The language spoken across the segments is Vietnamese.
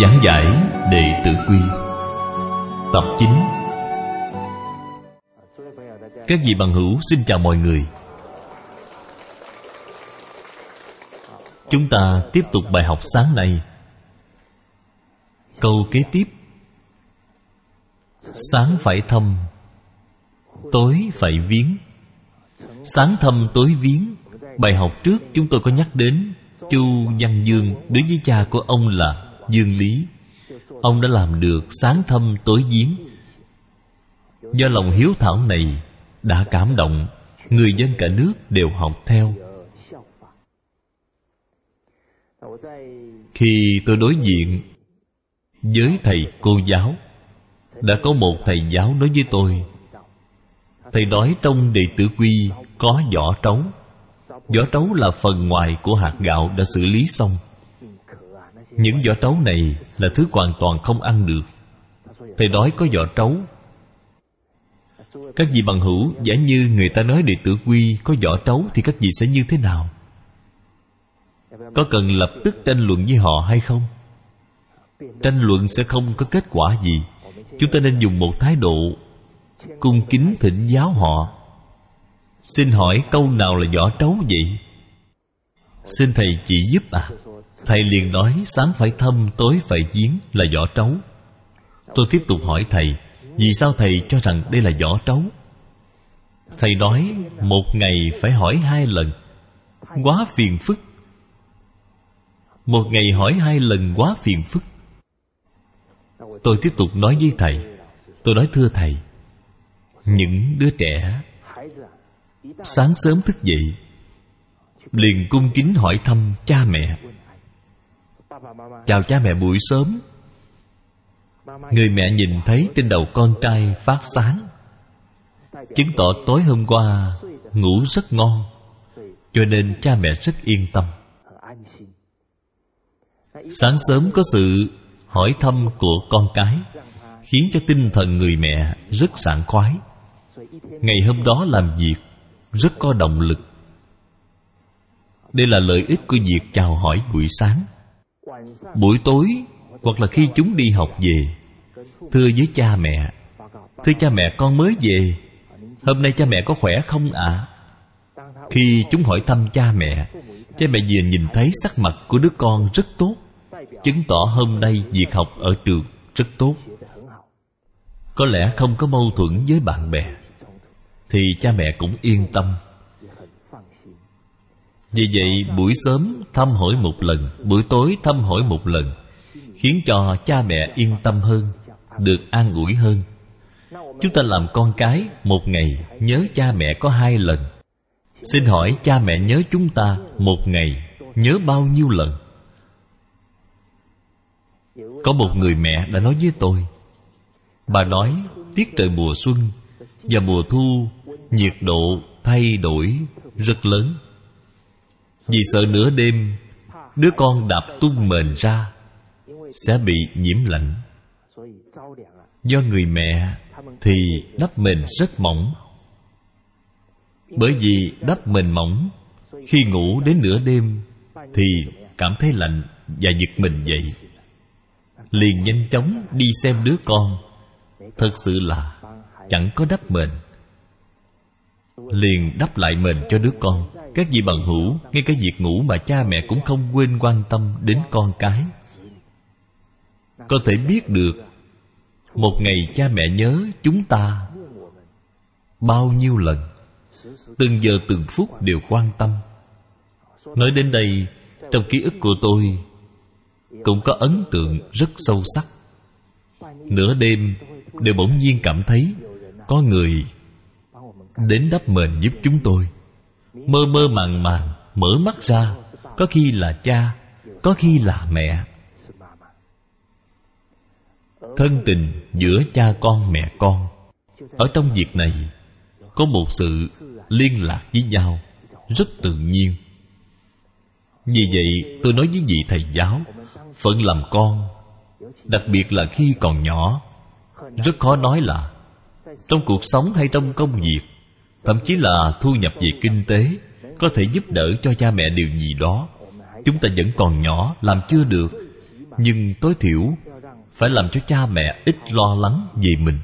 Giảng giải Đệ Tử Quy. Tập 9 Các vị bằng hữu xin chào mọi người. Chúng ta tiếp tục bài học sáng nay. Câu kế tiếp. Sáng phải thâm, Tối phải viếng. Sáng thâm, tối viếng. Bài học trước chúng tôi có nhắc đến Chu Văn Dương đối với cha của ông là Dương Lý. Ông đã làm được sáng thâm tối giếng. Do lòng hiếu thảo này Đã cảm động, Người dân cả nước đều học theo. Khi tôi đối diện Với thầy cô giáo, Đã có một thầy giáo nói với tôi, Thầy nói trong đệ tử quy Có vỏ trấu. Vỏ trấu là phần ngoài của hạt gạo đã xử lý xong. Những vỏ trấu này là thứ hoàn toàn không ăn được. Thầy nói có vỏ trấu. Các vị bằng hữu, Giả như người ta nói đệ tử quy Có vỏ trấu thì các vị sẽ như thế nào? Có cần lập tức tranh luận với họ hay không? Tranh luận sẽ không có kết quả gì. Chúng ta nên dùng một thái độ Cung kính thỉnh giáo họ. Xin hỏi câu nào là vỏ trấu vậy? Xin thầy chỉ giúp à? Thầy liền nói, sáng phải thâm tối phải giếng, là vỏ trấu. Tôi tiếp tục hỏi thầy, Vì sao thầy cho rằng đây là vỏ trấu? Thầy nói, một ngày phải hỏi hai lần, Quá phiền phức. Một ngày hỏi hai lần quá phiền phức. Tôi tiếp tục nói với thầy, Tôi nói, thưa thầy, Những đứa trẻ Sáng sớm thức dậy, Liền cung kính hỏi thăm cha mẹ. Chào cha mẹ buổi sớm. Người mẹ nhìn thấy trên đầu con trai phát sáng. Chứng tỏ tối hôm qua Ngủ rất ngon, Cho nên cha mẹ rất yên tâm. Sáng sớm có sự hỏi thăm của con cái, Khiến cho tinh thần người mẹ rất sảng khoái. Ngày hôm đó làm việc, rất có động lực. Đây là lợi ích của việc chào hỏi buổi sáng buổi tối, hoặc là khi chúng đi học về, thưa với cha mẹ, thưa cha mẹ, con mới về. Hôm nay cha mẹ có khỏe không ạ? À? khi chúng hỏi thăm cha mẹ cha mẹ vừa nhìn thấy sắc mặt của đứa con rất tốt, chứng tỏ hôm nay việc học ở trường rất tốt. Có lẽ không có mâu thuẫn với bạn bè, thì cha mẹ cũng yên tâm vì vậy, buổi sớm thăm hỏi một lần, buổi tối thăm hỏi một lần, khiến cho cha mẹ yên tâm hơn, được an ủi hơn. Chúng ta làm con cái một ngày nhớ cha mẹ có hai lần. Xin hỏi cha mẹ nhớ chúng ta một ngày nhớ bao nhiêu lần? Có một người mẹ đã nói với tôi, bà nói, tiết trời mùa xuân và mùa thu, nhiệt độ thay đổi rất lớn vì sợ nửa đêm, đứa con đạp tung mền ra, sẽ bị nhiễm lạnh. Do người mẹ thì đắp mền rất mỏng. Bởi vì đắp mền mỏng, khi ngủ đến nửa đêm thì cảm thấy lạnh và giật mình dậy. Liền nhanh chóng đi xem đứa con. Thật sự là chẳng có đắp mền. Liền đắp lại mền cho đứa con các vị bằng hữu, ngay cái việc ngủ mà cha mẹ cũng không quên quan tâm đến con cái. Có thể biết được, một ngày cha mẹ nhớ chúng ta bao nhiêu lần. Từng giờ từng phút đều quan tâm. Nói đến đây, trong ký ức của tôi, cũng có ấn tượng rất sâu sắc. Nửa đêm, đều bỗng nhiên cảm thấy có người đến đắp mền giúp chúng tôi mơ mơ màng màng, mở mắt ra, có khi là cha, có khi là mẹ. Thân tình giữa cha con, mẹ con. Ở trong việc này, có một sự liên lạc với nhau rất tự nhiên. Vì vậy, tôi nói với vị thầy giáo, phận làm con, đặc biệt là khi còn nhỏ, rất khó nói là trong cuộc sống hay trong công việc thậm chí là thu nhập về kinh tế, có thể giúp đỡ cho cha mẹ điều gì đó. Chúng ta vẫn còn nhỏ, làm chưa được, nhưng tối thiểu phải làm cho cha mẹ ít lo lắng về mình,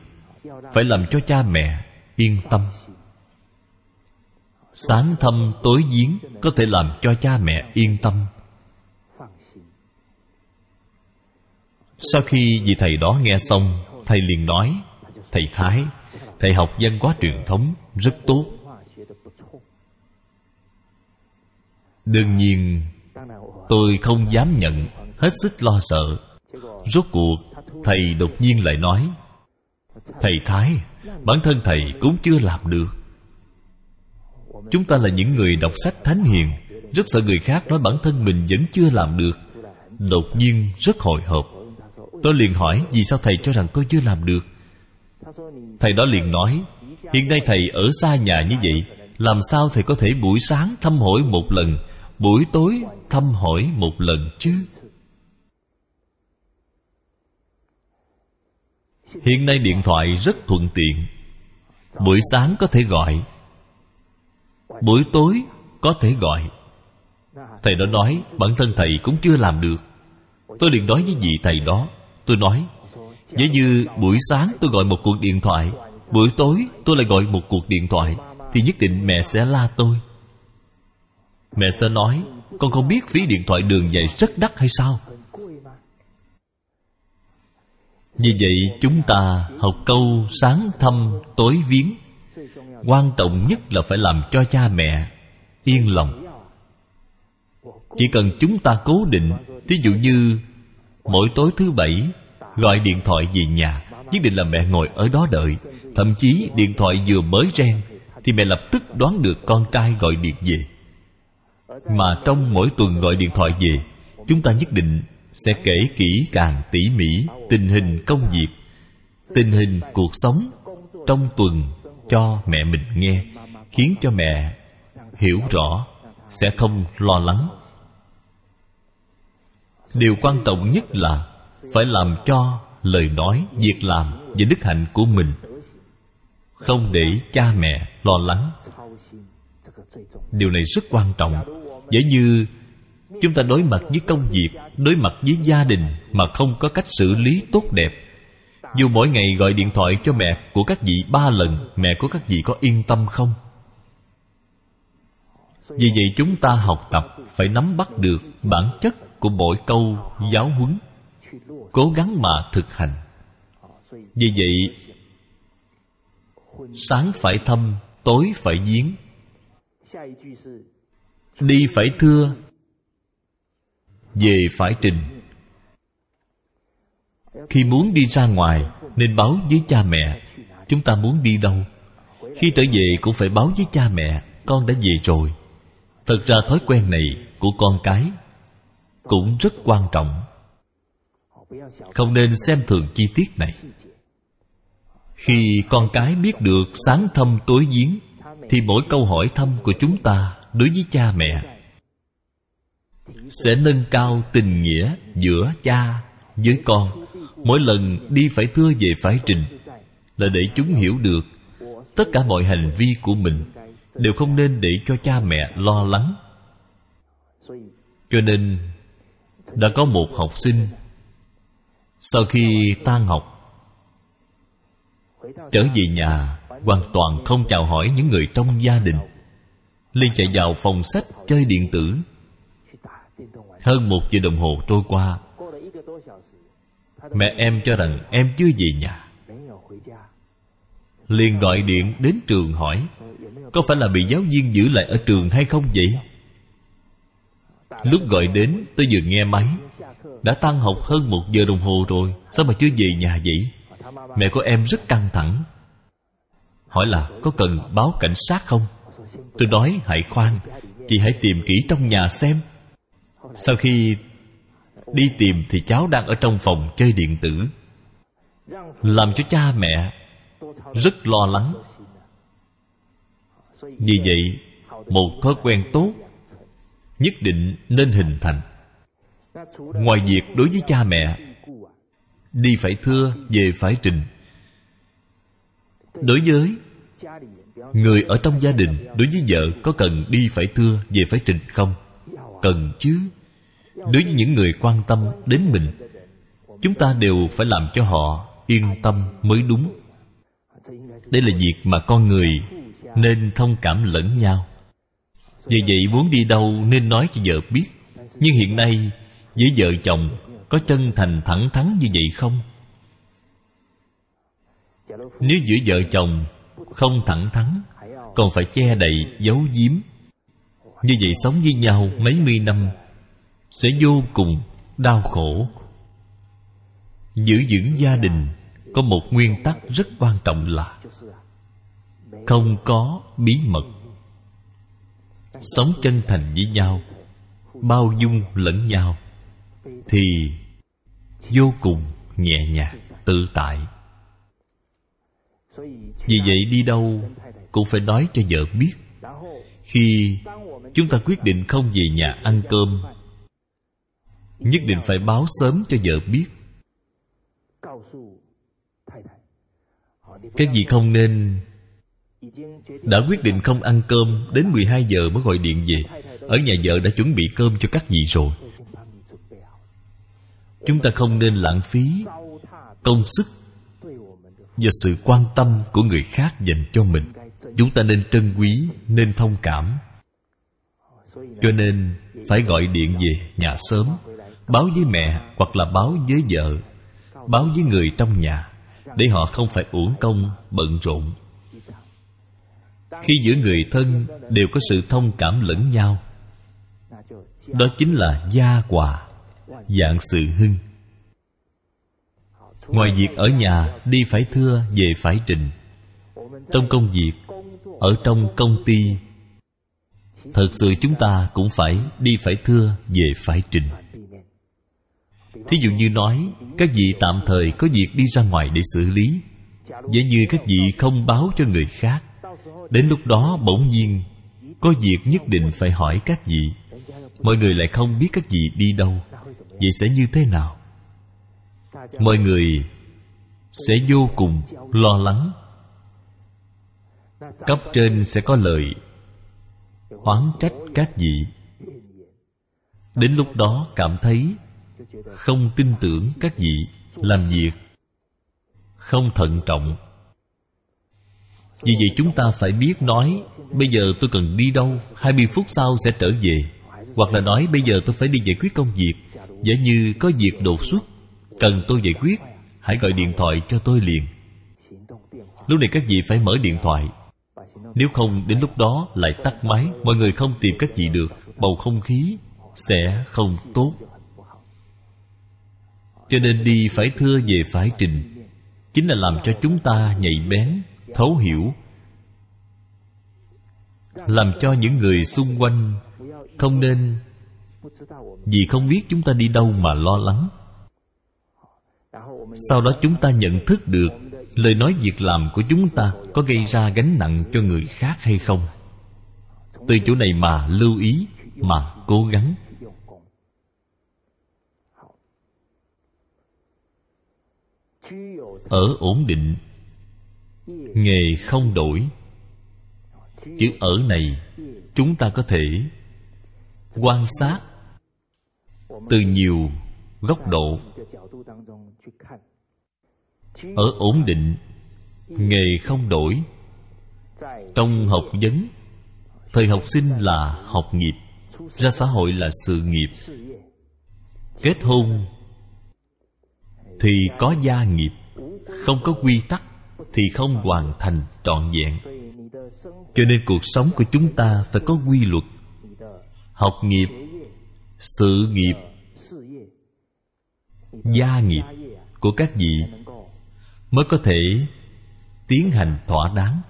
phải làm cho cha mẹ yên tâm. Sáng thâm tối giếng có thể làm cho cha mẹ yên tâm. Sau khi vị thầy đó nghe xong, thầy liền nói, thầy thái, thầy học văn hóa truyền thống rất tốt. Đương nhiên, tôi không dám nhận hết sức lo sợ. Rốt cuộc, thầy đột nhiên lại nói, thầy thái, bản thân thầy cũng chưa làm được. Chúng ta là những người đọc sách thánh hiền, rất sợ người khác nói bản thân mình vẫn chưa làm được. Đột nhiên, rất hồi hộp. Tôi liền hỏi, vì sao thầy cho rằng tôi chưa làm được? Thầy đó liền nói hiện nay thầy ở xa nhà như vậy, làm sao thầy có thể buổi sáng thăm hỏi một lần, buổi tối thăm hỏi một lần chứ? Hiện nay điện thoại rất thuận tiện. Buổi sáng có thể gọi. Buổi tối có thể gọi. Thầy đó nói, bản thân thầy cũng chưa làm được. Tôi liền nói với vị thầy đó. Tôi nói nếu như buổi sáng tôi gọi một cuộc điện thoại buổi tối, tôi lại gọi một cuộc điện thoại, thì nhất định mẹ sẽ la tôi. Mẹ sẽ nói, con không biết phí điện thoại đường dạy rất đắt hay sao? Vì vậy, chúng ta học câu sáng thăm tối viếng. Quan trọng nhất là phải làm cho cha mẹ yên lòng. Chỉ cần chúng ta cố định ví dụ như mỗi tối thứ bảy, gọi điện thoại về nhà nhất định là mẹ ngồi ở đó đợi. Thậm chí điện thoại vừa mới reng, thì mẹ lập tức đoán được con trai gọi điện về. Mà trong mỗi tuần gọi điện thoại về, chúng ta nhất định sẽ kể kỹ càng tỉ mỉ tình hình công việc, tình hình cuộc sống trong tuần cho mẹ mình nghe, khiến cho mẹ hiểu rõ, sẽ không lo lắng. Điều quan trọng nhất là phải làm cho lời nói, việc làm và đức hạnh của mình. Không để cha mẹ lo lắng. Điều này rất quan trọng. Giả như chúng ta đối mặt với công việc, đối mặt với gia đình mà không có cách xử lý tốt đẹp. Dù mỗi ngày gọi điện thoại cho mẹ của các vị ba lần, mẹ của các vị có yên tâm không? Vì vậy chúng ta học tập phải nắm bắt được bản chất của mỗi câu giáo huấn cố gắng mà thực hành. Vì vậy sáng phải thâm, tối phải giếng. Đi phải thưa về phải trình. Khi muốn đi ra ngoài nên báo với cha mẹ chúng ta muốn đi đâu? Khi trở về cũng phải báo với cha mẹ con đã về rồi. Thật ra thói quen này của con cái cũng rất quan trọng không nên xem thường chi tiết này. Khi con cái biết được sáng thâm tối giếng, thì mỗi câu hỏi thăm của chúng ta đối với cha mẹ sẽ nâng cao tình nghĩa giữa cha với con. Mỗi lần đi phải thưa về phải trình là để chúng hiểu được tất cả mọi hành vi của mình đều không nên để cho cha mẹ lo lắng. Cho nên, đã có một học sinh sau khi tan học trở về nhà, hoàn toàn không chào hỏi những người trong gia đình. Liền chạy vào phòng sách chơi điện tử. Hơn một giờ đồng hồ trôi qua. Mẹ em cho rằng em chưa về nhà. Liền gọi điện đến trường hỏi, có phải là bị giáo viên giữ lại ở trường hay không vậy? Lúc gọi đến, tôi vừa nghe máy đã tan học hơn một giờ đồng hồ rồi, sao mà chưa về nhà vậy? Mẹ của em rất căng thẳng. Hỏi là có cần báo cảnh sát không? Tôi nói hãy khoan, chị hãy tìm kỹ trong nhà xem. Sau khi đi tìm thì cháu đang ở trong phòng chơi điện tử, làm cho cha mẹ rất lo lắng. Vì vậy, một thói quen tốt nhất định nên hình thành ngoài việc đối với cha mẹ, đi phải thưa, về phải trình. Đối với người ở trong gia đình, đối với vợ, có cần đi phải thưa, về phải trình không? Cần chứ. Đối với những người quan tâm đến mình, chúng ta đều phải làm cho họ yên tâm mới đúng. Đây là việc mà con người nên thông cảm lẫn nhau. Vì vậy muốn đi đâu nên nói cho vợ biết. Nhưng hiện nay với vợ chồng, có chân thành thẳng thắn như vậy không? Nếu giữa vợ chồng không thẳng thắn, còn phải che đậy, giấu giếm. Như vậy sống với nhau mấy mươi năm, sẽ vô cùng đau khổ. Giữ vững gia đình có một nguyên tắc rất quan trọng là không có bí mật. Sống chân thành với nhau, bao dung lẫn nhau thì vô cùng nhẹ nhàng, tự tại. Vì vậy đi đâu cũng phải nói cho vợ biết. Khi chúng ta quyết định không về nhà ăn cơm, nhất định phải báo sớm cho vợ biết. Cái gì không nên, đã quyết định không ăn cơm, đến 12 giờ mới gọi điện về. Ở nhà vợ đã chuẩn bị cơm cho các vị rồi chúng ta không nên lãng phí công sức và sự quan tâm của người khác dành cho mình. Chúng ta nên trân quý, nên thông cảm. Cho nên phải gọi điện về nhà sớm, báo với mẹ hoặc là báo với vợ, báo với người trong nhà, để họ không phải uổng công, bận rộn. Khi giữa người thân đều có sự thông cảm lẫn nhau, đó chính là gia hòa dạng sự hưng. Ngoài việc ở nhà, đi phải thưa, về phải trình. Trong công việc, ở trong công ty, thật sự chúng ta cũng phải đi phải thưa, về phải trình. Thí dụ như nói, các vị tạm thời có việc đi ra ngoài để xử lý. Dễ như các vị không báo cho người khác. Đến lúc đó, bỗng nhiên, có việc nhất định phải hỏi các vị. Mọi người lại không biết các vị đi đâu vậy sẽ như thế nào? Mọi người sẽ vô cùng lo lắng. Cấp trên sẽ có lời oán trách các vị. Đến lúc đó cảm thấy không tin tưởng các vị làm việc không thận trọng. Vì vậy chúng ta phải biết nói, Bây giờ tôi cần đi đâu? 20 phút sau sẽ trở về. Hoặc là nói, bây giờ tôi phải đi giải quyết công việc. Giả như có việc đột xuất, Cần tôi giải quyết, Hãy gọi điện thoại cho tôi liền. Lúc này các vị phải mở điện thoại. Nếu không, đến lúc đó lại tắt máy, Mọi người không tìm các vị được, Bầu không khí sẽ không tốt. Cho nên đi phải thưa về phải trình. Chính là làm cho chúng ta nhạy bén, Thấu hiểu. Làm cho những người xung quanh Không nên vì không biết chúng ta đi đâu mà lo lắng. Sau đó chúng ta nhận thức được lời nói việc làm của chúng ta có gây ra gánh nặng cho người khác hay không. Từ chỗ này mà lưu ý, mà cố gắng. Ở ổn định, nghề không đổi. Chữ ở này, chúng ta có thể quan sát từ nhiều góc độ. Ở ổn định, nghề không đổi. Trong học vấn, thời học sinh là học nghiệp, ra xã hội là sự nghiệp. Kết hôn thì có gia nghiệp, không có quy tắc thì không hoàn thành trọn vẹn. Cho nên cuộc sống của chúng ta phải có quy luật học nghiệp, sự nghiệp, gia nghiệp của các vị mới có thể tiến hành thỏa đáng.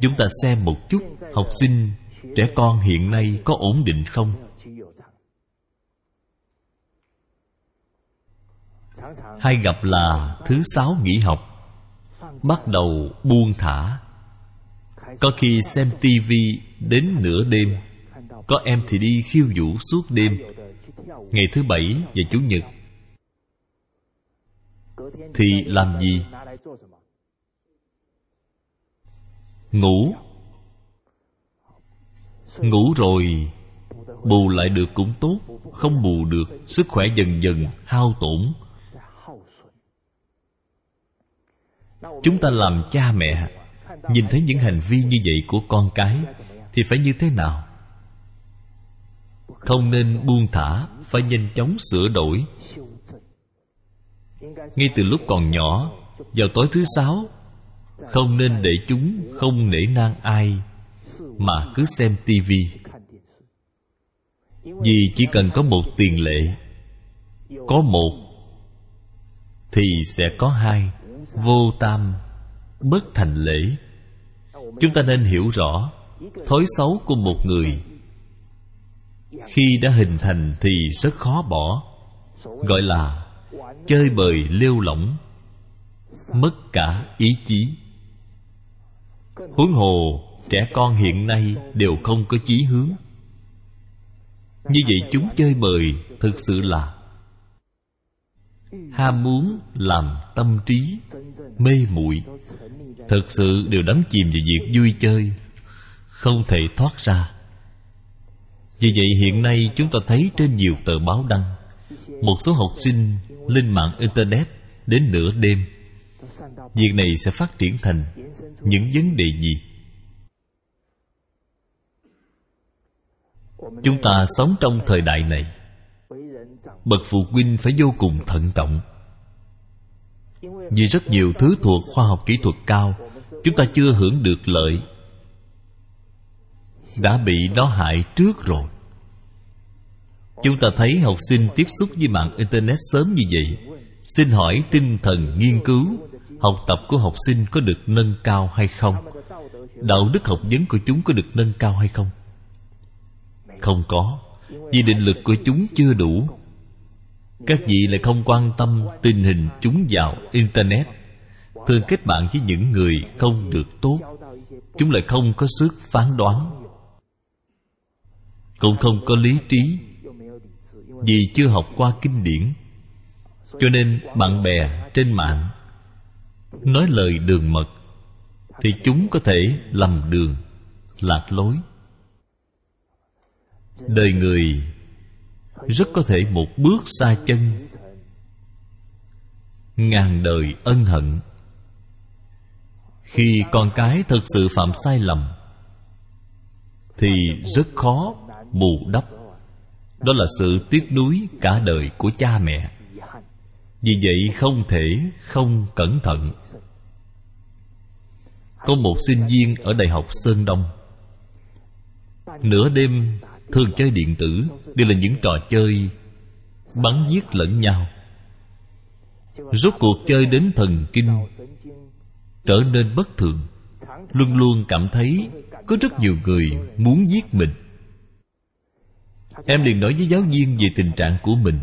Chúng ta xem một chút học sinh trẻ con hiện nay có ổn định không? Hay gặp là thứ sáu nghỉ học, bắt đầu buông thả. Có khi xem tivi đến nửa đêm. Có em thì đi khiêu vũ suốt đêm. Ngày thứ bảy và chủ nhật. Thì làm gì? Ngủ. Ngủ rồi. Bù lại được cũng tốt. Không bù được, sức khỏe dần dần hao tổn. Chúng ta làm cha mẹ. Nhìn thấy những hành vi như vậy của con cái thì phải như thế nào? Không nên buông thả, phải nhanh chóng sửa đổi. Ngay từ lúc còn nhỏ, vào tối thứ sáu, không nên để chúng không nể nang ai, mà cứ xem tivi vì chỉ cần có một tiền lệ, có một, thì sẽ có hai, vô tam, bất thành lễ. Chúng ta nên hiểu rõ thói xấu của một người. Khi đã hình thành thì rất khó bỏ. Gọi là chơi bời lêu lỏng, mất cả ý chí. Huống hồ, trẻ con hiện nay đều không có chí hướng. Như vậy chúng chơi bời thực sự là ham muốn làm tâm trí, mê muội. Thực sự đều đắm chìm vào việc vui chơi không thể thoát ra. Vì vậy hiện nay chúng ta thấy trên nhiều tờ báo đăng, một số học sinh lên mạng internet đến nửa đêm. Việc này sẽ phát triển thành những vấn đề gì? Chúng ta sống trong thời đại này, bậc phụ huynh phải vô cùng thận trọng. Vì rất nhiều thứ thuộc khoa học kỹ thuật cao, chúng ta chưa hưởng được lợi đã bị nó hại trước rồi. Chúng ta thấy học sinh tiếp xúc với mạng internet sớm như vậy. Xin hỏi tinh thần nghiên cứu, học tập của học sinh có được nâng cao hay không? Đạo đức học vấn của chúng có được nâng cao hay không? Không có. Vì định lực của chúng chưa đủ. Các vị lại không quan tâm tình hình chúng vào internet. Thường kết bạn với những người không được tốt. Chúng lại không có sức phán đoán cũng không có lý trí, vì chưa học qua kinh điển. Cho nên bạn bè trên mạng nói lời đường mật thì chúng có thể lầm đường, lạc lối. Đời người rất có thể một bước xa chân, ngàn đời ân hận. Khi con cái thật sự phạm sai lầm thì rất khó bù đắp. Đó là sự tiếc nuối cả đời của cha mẹ. Vì vậy không thể, không cẩn thận. Có một sinh viên ở đại học sơn đông. Nửa đêm, thường chơi điện tử, đều là những trò chơi bắn giết lẫn nhau. Rốt cuộc chơi đến thần kinh, trở nên bất thường. Luôn luôn cảm thấy có rất nhiều người muốn giết mình em liền nói với giáo viên về tình trạng của mình.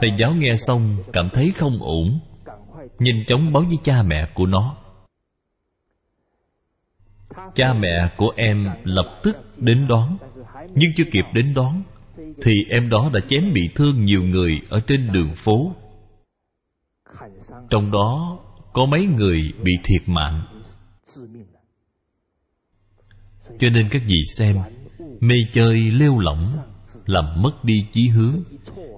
Thầy giáo nghe xong cảm thấy không ổn, nhanh chóng báo với cha mẹ của nó. Cha mẹ của em lập tức đến đón, nhưng chưa kịp đến đón thì em đó đã chém bị thương nhiều người ở trên đường phố. Trong đó có mấy người bị thiệt mạng. Cho nên các vị xem mê chơi lêu lỏng, làm mất đi chí hướng.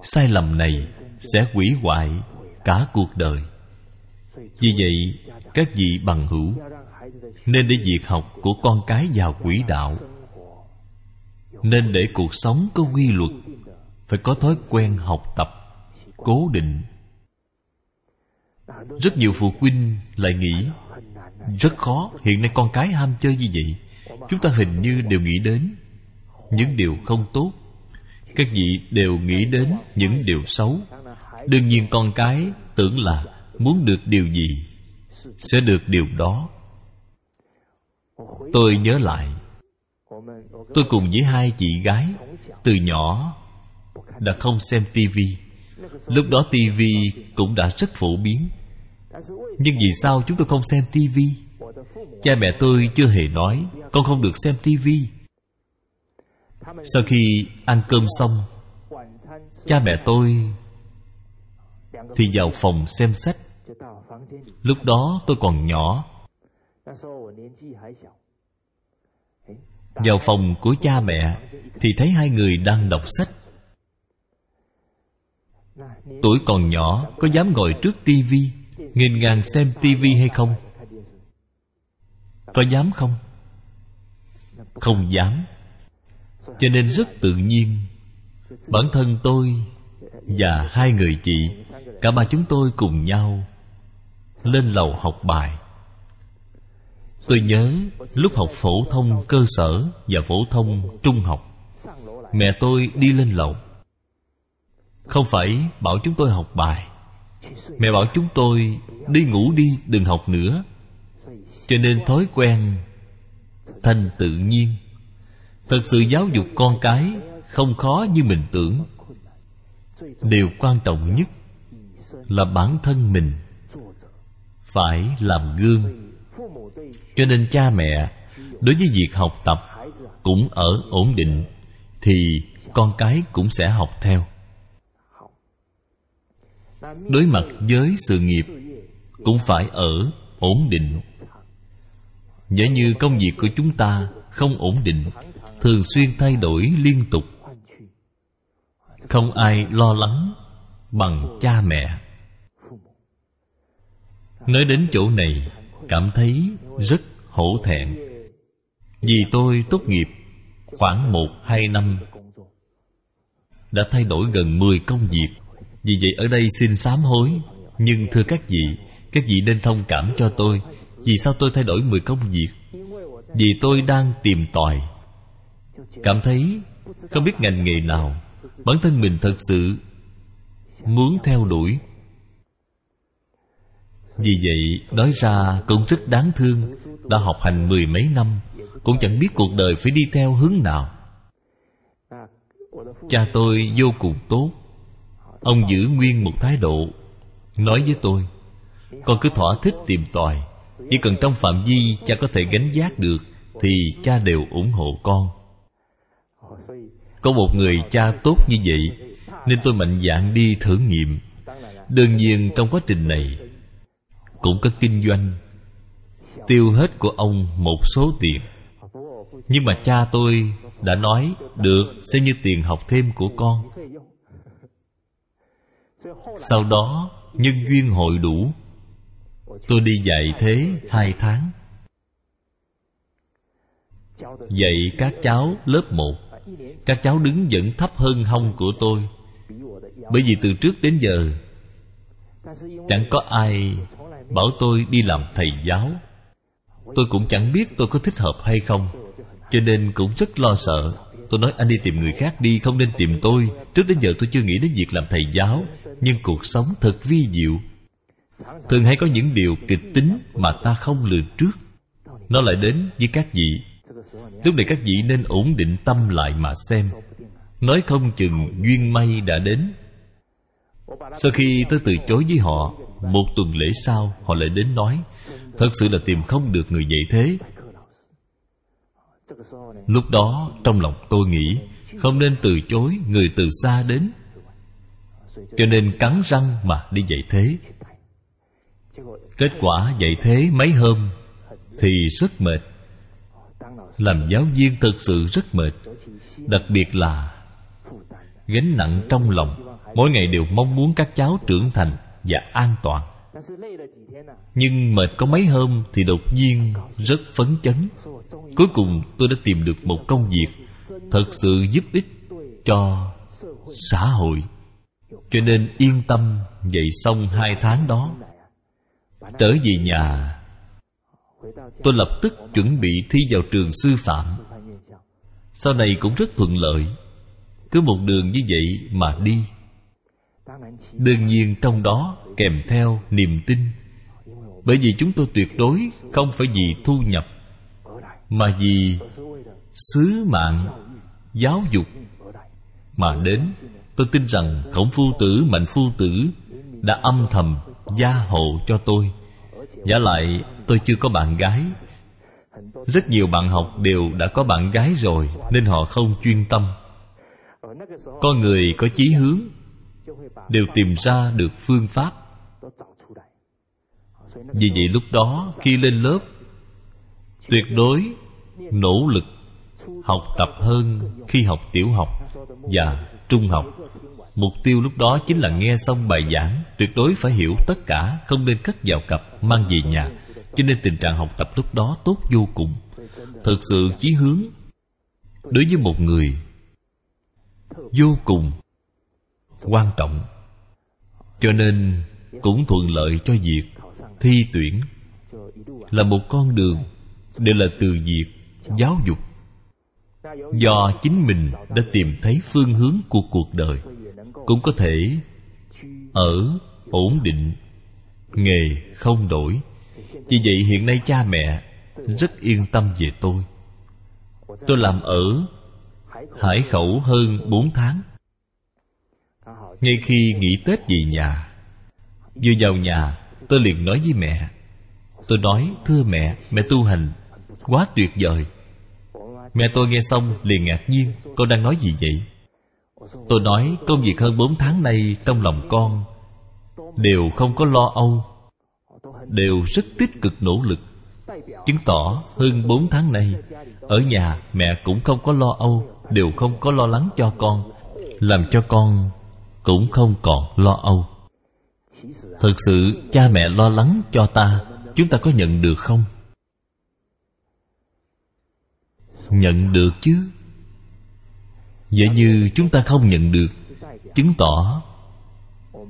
Sai lầm này sẽ hủy hoại cả cuộc đời. Vì vậy, các vị bằng hữu, nên để việc học của con cái vào quỹ đạo, nên để cuộc sống có quy luật, phải có thói quen học tập, cố định. Rất nhiều phụ huynh lại nghĩ, rất khó, hiện nay con cái ham chơi như vậy. Chúng ta hình như đều nghĩ đến những điều không tốt. Các vị đều nghĩ đến những điều xấu. Đương nhiên con cái tưởng là muốn được điều gì sẽ được điều đó. Tôi nhớ lại, tôi cùng với hai chị gái từ nhỏ đã không xem tivi lúc đó tivi cũng đã rất phổ biến. Nhưng vì sao chúng tôi không xem tivi cha mẹ tôi chưa hề nói con không được xem tivi sau khi ăn cơm xong, cha mẹ tôi thì vào phòng xem sách lúc đó tôi còn nhỏ. Vào phòng của cha mẹ thì thấy hai người đang đọc sách. Tuổi còn nhỏ, có dám ngồi trước tivi nghìn ngàn xem tivi hay không? Có dám không? Không dám cho nên rất tự nhiên. Bản thân tôi và hai người chị, cả ba chúng tôi cùng nhau lên lầu học bài. Tôi nhớ lúc học phổ thông cơ sở và phổ thông trung học, mẹ tôi đi lên lầu. Không phải bảo chúng tôi học bài, mẹ bảo chúng tôi đi ngủ đi, đừng học nữa. Cho nên thói quen thành tự nhiên thật sự giáo dục con cái không khó như mình tưởng. Điều quan trọng nhất là bản thân mình phải làm gương. Cho nên cha mẹ đối với việc học tập cũng ở ổn định thì con cái cũng sẽ học theo. Đối mặt với sự nghiệp cũng phải ở ổn định giả như công việc của chúng ta không ổn định, thường xuyên thay đổi liên tục. Không ai lo lắng bằng cha mẹ. Nói đến chỗ này, cảm thấy rất hổ thẹn. Vì tôi tốt nghiệp khoảng một, hai năm, đã thay đổi gần mười công việc. Vì vậy ở đây xin sám hối, nhưng thưa các vị các vị nên thông cảm cho tôi vì sao tôi thay đổi mười công việc? Vì tôi đang tìm tòi. Cảm thấy không biết ngành nghề nào bản thân mình thật sự muốn theo đuổi. Vì vậy, nói ra cũng rất đáng thương, đã học hành mười mấy năm, cũng chẳng biết cuộc đời phải đi theo hướng nào. Cha tôi vô cùng tốt. Ông giữ nguyên một thái độ, nói với tôi, con cứ thỏa thích tìm tòi chỉ cần trong phạm vi cha có thể gánh giác được, thì cha đều ủng hộ con. Có một người cha tốt như vậy, nên tôi mạnh dạn đi thử nghiệm. Đương nhiên trong quá trình này, cũng có kinh doanh. Tiêu hết của ông một số tiền. Nhưng mà cha tôi đã nói được xem như tiền học thêm của con. Sau đó, nhân duyên hội đủ tôi đi dạy thế hai tháng. Dạy các cháu lớp một. Các cháu đứng vẫn thấp hơn hông của tôi. Bởi vì từ trước đến giờ, chẳng có ai bảo tôi đi làm thầy giáo. Tôi cũng chẳng biết tôi có thích hợp hay không, cho nên cũng rất lo sợ. Tôi nói, anh đi tìm người khác đi, không nên tìm tôi. Trước đến giờ tôi chưa nghĩ đến việc làm thầy giáo, nhưng cuộc sống thật vi diệu thường hay có những điều kịch tính mà ta không lường trước. Nó lại đến với các vị. Lúc này các vị nên ổn định tâm lại mà xem. Nói không chừng duyên may đã đến. Sau khi tôi từ chối với họ, một tuần lễ sau, họ lại đến nói, thật sự là tìm không được người dạy thế. Lúc đó, trong lòng tôi nghĩ, không nên từ chối người từ xa đến. Cho nên cắn răng mà đi dạy thế kết quả dạy thế mấy hôm thì rất mệt. Làm giáo viên thật sự rất mệt. Đặc biệt là gánh nặng trong lòng. Mỗi ngày đều mong muốn các cháu trưởng thành và an toàn. Nhưng mệt có mấy hôm thì đột nhiên rất phấn chấn. Cuối cùng tôi đã tìm được một công việc thật sự giúp ích cho xã hội. Cho nên yên tâm dạy xong hai tháng đó trở về nhà tôi lập tức chuẩn bị thi vào trường sư phạm. Sau này cũng rất thuận lợi cứ một đường như vậy mà đi. Đương nhiên trong đó kèm theo niềm tin bởi vì chúng tôi tuyệt đối không phải vì thu nhập mà vì sứ mạng giáo dục. Mà đến Tôi tin rằng khổng phu tử, mạnh phu tử Đã âm thầm gia hộ cho tôi. Giả lại, tôi chưa có bạn gái. Rất nhiều bạn học đều đã có bạn gái rồi, Nên họ không chuyên tâm. Con người có chí hướng, Đều tìm ra được phương pháp. Vì vậy lúc đó, khi lên lớp, Tuyệt đối nỗ lực học tập hơn khi học tiểu học và trung học mục tiêu lúc đó chính là nghe xong bài giảng, tuyệt đối phải hiểu tất cả, không nên cất vào cặp, mang về nhà. Cho nên tình trạng học tập lúc đó tốt vô cùng. Thực sự chí hướng đối với một người vô cùng quan trọng. Cho nên cũng thuận lợi cho việc thi tuyển. Là một con đường đều là từ việc giáo dục. Do chính mình đã tìm thấy phương hướng của cuộc đời cũng có thể ở ổn định, nghề không đổi. Vì vậy hiện nay cha mẹ rất yên tâm về tôi. Tôi làm ở hải khẩu hơn bốn tháng. Ngay khi nghỉ tết về nhà, vừa vào nhà, tôi liền nói với mẹ. Tôi nói, thưa mẹ mẹ tu hành quá tuyệt vời. Mẹ tôi nghe xong liền ngạc nhiên, Con đang nói gì vậy? Tôi nói công việc hơn bốn tháng nay Trong lòng con Đều không có lo âu, Đều rất tích cực nỗ lực. Chứng tỏ hơn bốn tháng nay, Ở nhà mẹ cũng không có lo âu, Đều không có lo lắng cho con, Làm cho con Cũng không còn lo âu. Thực sự cha mẹ lo lắng cho ta, Chúng ta có nhận được không? nhận được chứ vậy như chúng ta không nhận được, chứng tỏ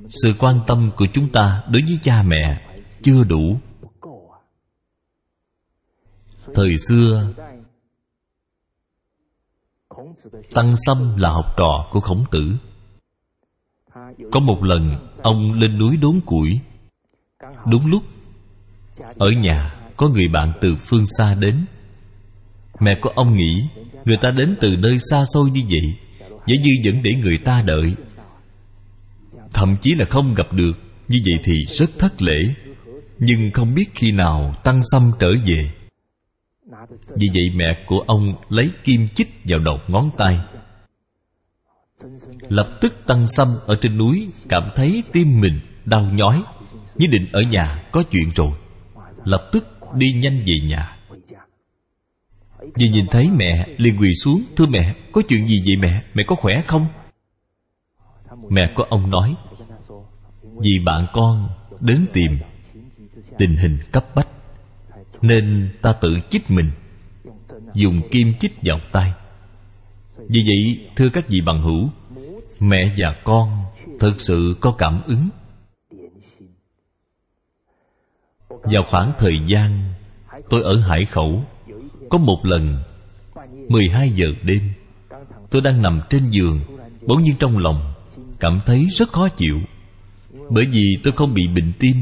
sự quan tâm của chúng ta đối với cha mẹ chưa đủ. Thời xưa, tăng sâm là học trò của khổng tử. Có một lần, ông lên núi đốn củi. Đúng lúc, ở nhà, có người bạn từ phương xa đến. Mẹ của ông nghĩ, Người ta đến từ nơi xa xôi như vậy, dễ như vẫn để người ta đợi. Thậm chí là không gặp được, Như vậy thì rất thất lễ. Nhưng không biết khi nào Tăng xâm trở về. Vì vậy mẹ của ông Lấy kim chích vào đầu ngón tay. Lập tức Tăng xâm ở trên núi Cảm thấy tim mình đau nhói, Nhất định ở nhà có chuyện rồi. Lập tức đi nhanh về nhà. Vừa nhìn thấy mẹ, liền quỳ xuống, Thưa mẹ, có chuyện gì vậy mẹ? Mẹ có khỏe không? Mẹ của ông nói, Vì bạn con đến tìm Tình hình cấp bách, Nên ta tự chích mình, Dùng kim chích vào tay. Vì vậy, thưa các vị bằng hữu, Mẹ và con Thực sự có cảm ứng. Vào khoảng thời gian Tôi ở Hải Khẩu có một lần 12 giờ đêm, Tôi đang nằm trên giường, Bỗng nhiên trong lòng Cảm thấy rất khó chịu. Bởi vì tôi không bị bệnh tim,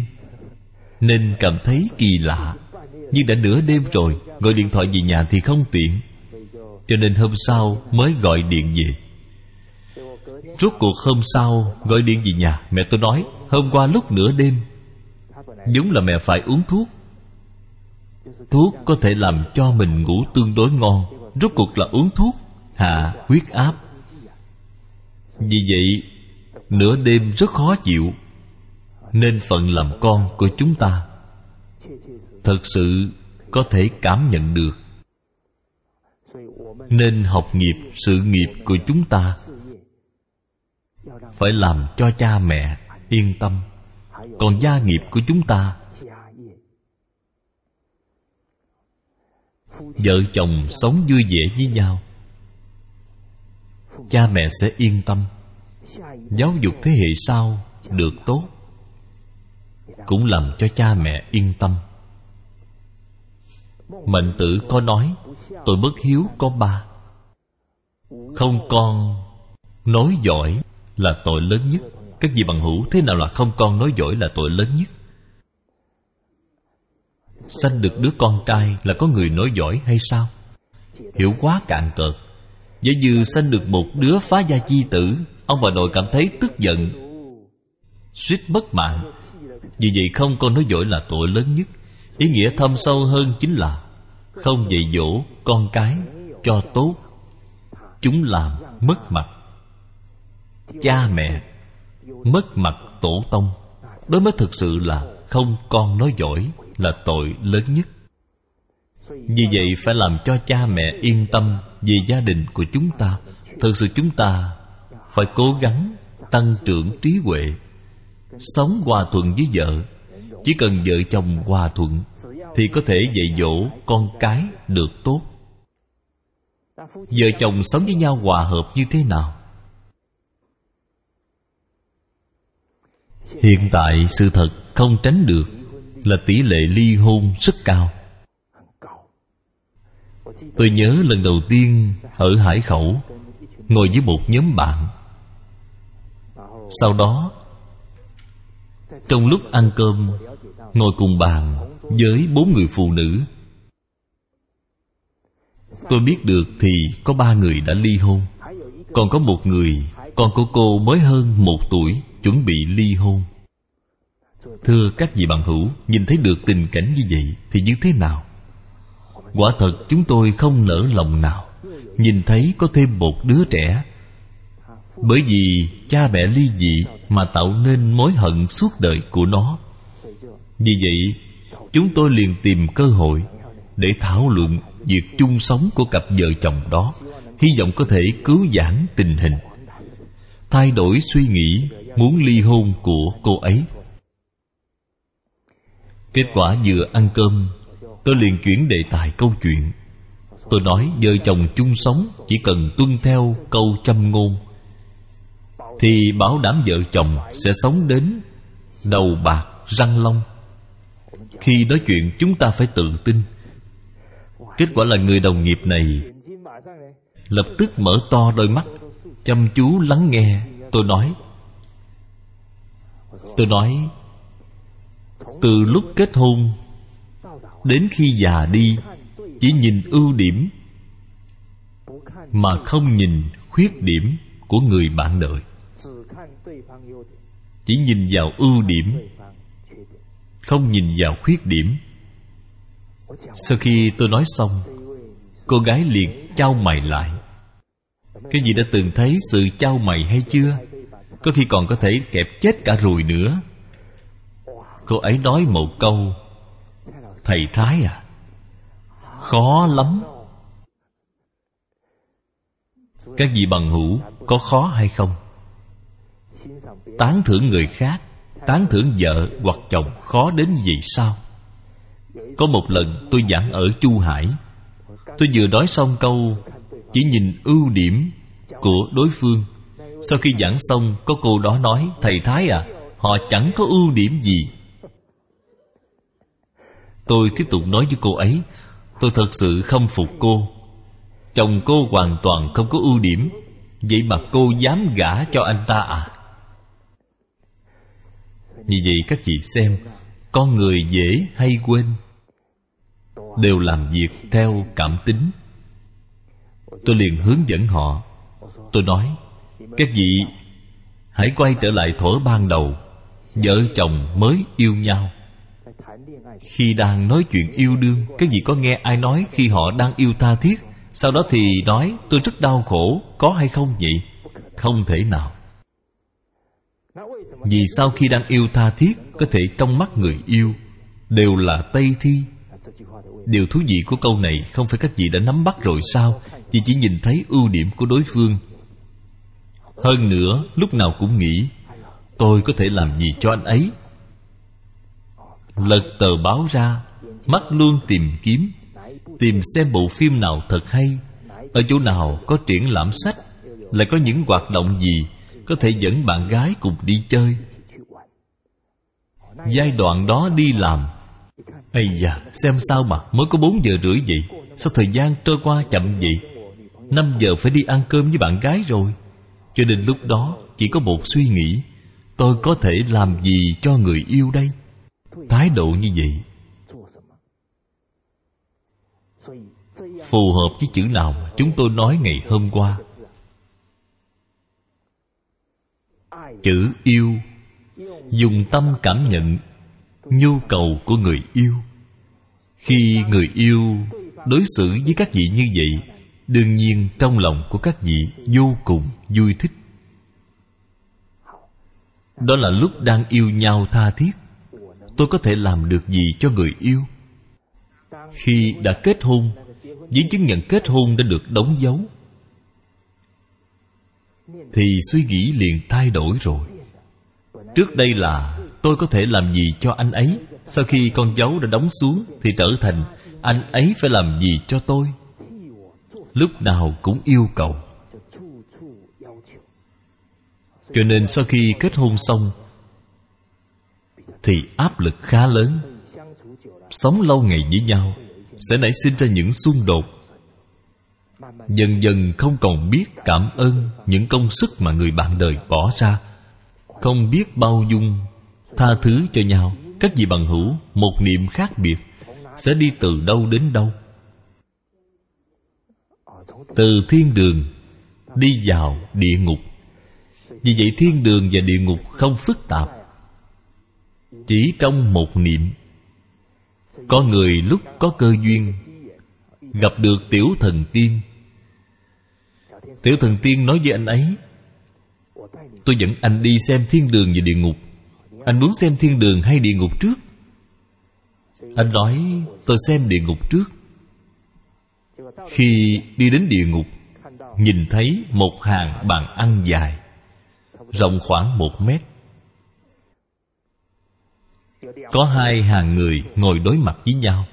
Nên cảm thấy kỳ lạ. Nhưng đã nửa đêm rồi, Gọi điện thoại về nhà thì không tiện. Cho nên hôm sau mới gọi điện về. Rốt cuộc hôm sau Gọi điện về nhà, Mẹ tôi nói, Hôm qua lúc nửa đêm, Giống là mẹ phải uống thuốc. Thuốc có thể làm cho mình ngủ tương đối ngon. Rốt cuộc là uống thuốc. Hạ huyết áp. Vì vậy Nửa đêm rất khó chịu. Nên phận làm con của chúng ta. Thật sự có thể cảm nhận được. Nên học nghiệp, sự nghiệp của chúng ta Phải làm cho cha mẹ yên tâm. Còn gia nghiệp của chúng ta vợ chồng sống vui vẻ với nhau. Cha mẹ sẽ yên tâm. Giáo dục thế hệ sau được tốt, cũng làm cho cha mẹ yên tâm. Mệnh tử có nói, tôi bất hiếu có ba. Không con nói giỏi là tội lớn nhất. Các vị bằng hữu thế nào là không con nói giỏi là tội lớn nhất? Sanh được đứa con trai là có người nói giỏi hay sao? Hiểu quá cạn cợt Giả như sanh được một đứa phá gia chi tử, Ông bà nội cảm thấy tức giận, Suýt mất mạng. Vì vậy không con nói dỗi là tội lớn nhất. Ý nghĩa thâm sâu hơn chính là Không dạy dỗ con cái cho tốt. Chúng làm mất mặt. Cha mẹ Mất mặt tổ tông. Đó mới thực sự là Không con nói giỏi. Là tội lớn nhất. Vì vậy phải làm cho cha mẹ yên tâm Về gia đình của chúng ta. Thực sự chúng ta Phải cố gắng tăng trưởng trí huệ, Sống hòa thuận với vợ. Chỉ cần vợ chồng hòa thuận Thì có thể dạy dỗ con cái được tốt. Vợ chồng sống với nhau hòa hợp như thế nào? Hiện tại sự thật không tránh được. Là tỷ lệ ly hôn rất cao. Tôi nhớ lần đầu tiên ở Hải Khẩu, Ngồi với một nhóm bạn. Sau đó, Trong lúc ăn cơm, Ngồi cùng bàn với bốn người phụ nữ. Tôi biết được thì có ba người đã ly hôn. Còn có một người, Con của cô mới hơn một tuổi, Chuẩn bị ly hôn. Thưa các vị bạn hữu, Nhìn thấy được tình cảnh như vậy Thì như thế nào? Quả thật chúng tôi không nỡ lòng nào Nhìn thấy có thêm một đứa trẻ. Bởi vì cha mẹ ly dị Mà tạo nên mối hận suốt đời của nó. Vì vậy, Chúng tôi liền tìm cơ hội Để thảo luận việc chung sống của cặp vợ chồng đó, hy vọng có thể cứu vãn tình hình. Thay đổi suy nghĩ muốn ly hôn của cô ấy kết quả vừa ăn cơm, tôi liền chuyển đề tài câu chuyện. Tôi nói vợ chồng chung sống chỉ cần tuân theo câu châm ngôn. Thì bảo đảm vợ chồng sẽ sống đến đầu bạc răng long. Khi nói chuyện, chúng ta phải tự tin. Kết quả là người đồng nghiệp này Lập tức mở to đôi mắt, Chăm chú lắng nghe. Tôi nói Tôi nói từ lúc kết hôn. Đến khi già đi, Chỉ nhìn ưu điểm Mà không nhìn khuyết điểm Của người bạn đời. Chỉ nhìn vào ưu điểm, Không nhìn vào khuyết điểm. Sau khi tôi nói xong, Cô gái liền trao mày lại. Cái gì đã từng thấy sự trao mày hay chưa? Có khi còn có thể kẹp chết cả ruồi nữa. Cô ấy nói một câu, Thầy Thái à Khó lắm. Các vị bằng hữu, Có khó hay không? Tán thưởng người khác, Tán thưởng vợ hoặc chồng Khó đến vậy sao? Có một lần tôi giảng ở Chu Hải, Tôi vừa nói xong câu, Chỉ nhìn ưu điểm của đối phương. Sau khi giảng xong, Có cô đó nói, Thầy Thái à Họ chẳng có ưu điểm gì. Tôi tiếp tục nói với cô ấy, Tôi thật sự không phục cô. Chồng cô hoàn toàn không có ưu điểm, Vậy mà cô dám gả cho anh ta à? Như vậy các chị xem, Con người dễ hay quên, đều làm việc theo cảm tính. Tôi liền hướng dẫn họ. Tôi nói, các vị, hãy quay trở lại thuở ban đầu, vợ chồng mới yêu nhau khi đang nói chuyện yêu đương các vị có nghe ai nói khi họ đang yêu tha thiết? Sau đó thì nói, tôi rất đau khổ, có hay không vậy không thể nào. Vì sau khi đang yêu tha thiết, có thể trong mắt người yêu đều là tây thi. Điều thú vị của câu này Không phải các vị đã nắm bắt rồi sao? Vì chỉ nhìn thấy ưu điểm của đối phương. Hơn nữa, Lúc nào cũng nghĩ, Tôi có thể làm gì cho anh ấy? Lật tờ báo ra Mắt luôn tìm kiếm Tìm xem bộ phim nào thật hay Ở chỗ nào có triển lãm sách Lại có những hoạt động gì Có thể dẫn bạn gái cùng đi chơi. Giai đoạn đó đi làm. Ây da, xem sao mà mới có bốn giờ rưỡi vậy. Sao thời gian trôi qua chậm vậy? Năm giờ phải đi ăn cơm với bạn gái rồi. Cho đến lúc đó chỉ có một suy nghĩ. Tôi có thể làm gì cho người yêu đây? Thái độ như vậy? Phù hợp với chữ nào chúng tôi nói ngày hôm qua? Chữ yêu. Dùng tâm cảm nhận nhu cầu của người yêu. Khi người yêu đối xử với các vị như vậy, đương nhiên trong lòng của các vị vô cùng vui thích. Đó là lúc đang yêu nhau tha thiết tôi có thể làm được gì cho người yêu? Khi đã kết hôn giấy chứng nhận kết hôn đã được đóng dấu. Thì suy nghĩ liền thay đổi rồi. Trước đây là tôi có thể làm gì cho anh ấy? Sau khi con dấu đã đóng xuống thì trở thành anh ấy phải làm gì cho tôi? Lúc nào cũng yêu cầu. Cho nên sau khi kết hôn xong thì áp lực khá lớn. Sống lâu ngày với nhau sẽ nảy sinh ra những xung đột. Dần dần không còn biết cảm ơn những công sức mà người bạn đời bỏ ra. Không biết bao dung, tha thứ cho nhau. Các vị bằng hữu một niệm khác biệt sẽ đi từ đâu đến đâu. Từ thiên đường đi vào địa ngục. Vì vậy thiên đường và địa ngục không phức tạp chỉ trong một niệm, có người lúc có cơ duyên, gặp được tiểu thần tiên. Tiểu thần tiên nói với anh ấy, tôi dẫn anh đi xem thiên đường và địa ngục. Anh muốn xem thiên đường hay địa ngục trước? Anh nói, tôi xem địa ngục trước. Khi đi đến địa ngục, nhìn thấy một hàng bàn ăn dài, rộng khoảng một mét có hai hàng người ngồi đối mặt với nhau.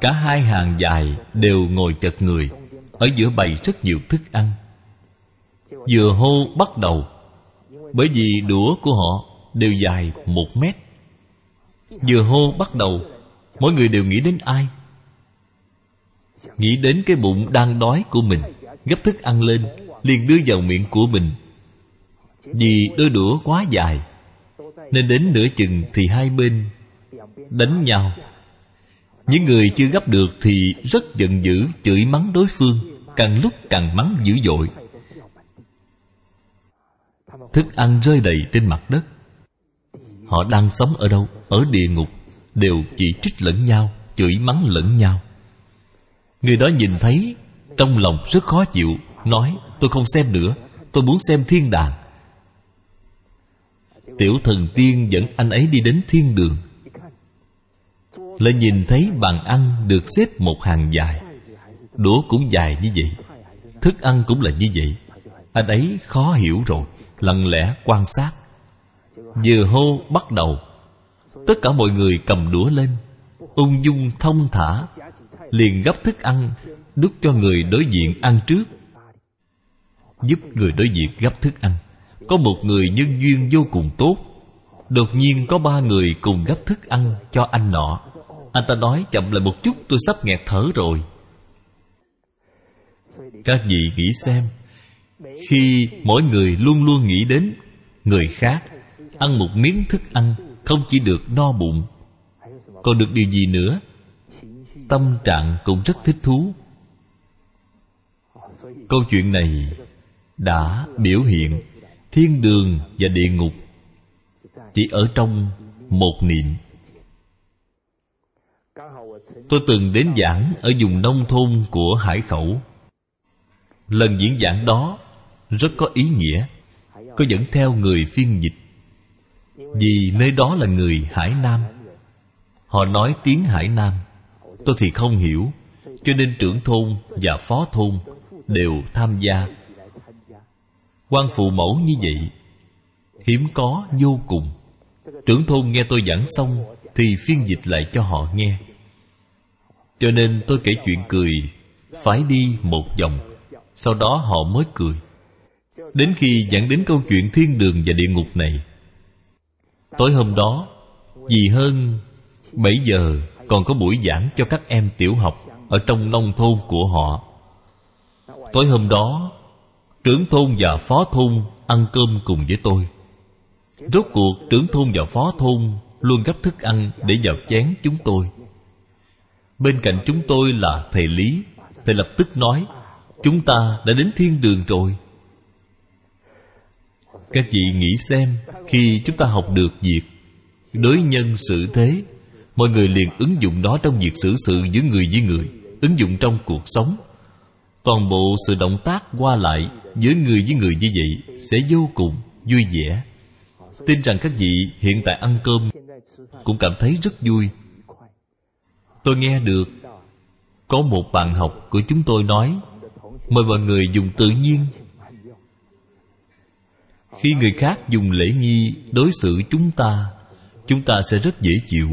Cả hai hàng dài đều ngồi chật người, ở giữa bày rất nhiều thức ăn. Vừa hô bắt đầu, bởi vì đũa của họ đều dài một mét. Vừa hô bắt đầu, mỗi người đều nghĩ đến ai? Nghĩ đến cái bụng đang đói của mình, gấp thức ăn lên, liền đưa vào miệng của mình. Vì đôi đũa quá dài nên đến nửa chừng thì hai bên đánh nhau. Những người chưa gấp được thì rất giận dữ, chửi mắng đối phương, càng lúc càng mắng dữ dội. Thức ăn rơi đầy trên mặt đất. Họ đang sống ở đâu? Ở địa ngục. Đều chỉ trích lẫn nhau, chửi mắng lẫn nhau. Người đó nhìn thấy, trong lòng rất khó chịu, nói, tôi không xem nữa. Tôi muốn xem thiên đàng tiểu thần tiên dẫn anh ấy đi đến thiên đường. Lại nhìn thấy bàn ăn được xếp một hàng dài. Đũa cũng dài như vậy. Thức ăn cũng là như vậy. Anh ấy khó hiểu rồi, lặng lẽ quan sát. Vừa hô bắt đầu. Tất cả mọi người cầm đũa lên, ung dung thông thả, liền gấp thức ăn, đút cho người đối diện ăn trước. Giúp người đối diện gấp thức ăn có một người nhân duyên vô cùng tốt. Đột nhiên có ba người cùng gấp thức ăn cho anh nọ. Anh ta nói, chậm lại một chút, tôi sắp nghẹt thở rồi. Các vị nghĩ xem, khi mỗi người luôn luôn nghĩ đến người khác, ăn một miếng thức ăn không chỉ được no bụng, còn được điều gì nữa? Tâm trạng cũng rất thích thú. Câu chuyện này đã biểu hiện thiên đường và địa ngục, chỉ ở trong một niệm. Tôi từng đến giảng ở vùng nông thôn của hải khẩu. Lần diễn giảng đó rất có ý nghĩa, có dẫn theo người phiên dịch. Vì nơi đó là người hải nam. Họ nói tiếng hải nam. Tôi thì không hiểu, cho nên trưởng thôn và phó thôn đều tham gia quan phụ mẫu như vậy, hiếm có vô cùng. Trưởng thôn nghe tôi giảng xong thì phiên dịch lại cho họ nghe. Cho nên tôi kể chuyện cười phải đi một vòng sau đó họ mới cười. Đến khi dẫn đến câu chuyện thiên đường và địa ngục này, tối hôm đó, vì hơn 7 giờ còn có buổi giảng cho các em tiểu học ở trong nông thôn của họ. Tối hôm đó trưởng thôn và phó thôn ăn cơm cùng với tôi. Rốt cuộc, trưởng thôn và phó thôn luôn gấp thức ăn để vào chén chúng tôi. Bên cạnh chúng tôi là thầy lý. Thầy lập tức nói, chúng ta đã đến thiên đường rồi. Các vị nghĩ xem, khi chúng ta học được việc đối nhân xử thế, mọi người liền ứng dụng đó trong việc xử sự giữa người với người, ứng dụng trong cuộc sống. Toàn bộ sự động tác qua lại giữa người với người như vậy sẽ vô cùng vui vẻ. Tin rằng các vị hiện tại ăn cơm cũng cảm thấy rất vui. Tôi nghe được có một bạn học của chúng tôi nói, mời mọi người dùng tự nhiên. Khi người khác dùng lễ nghi đối xử chúng ta chúng ta sẽ rất dễ chịu.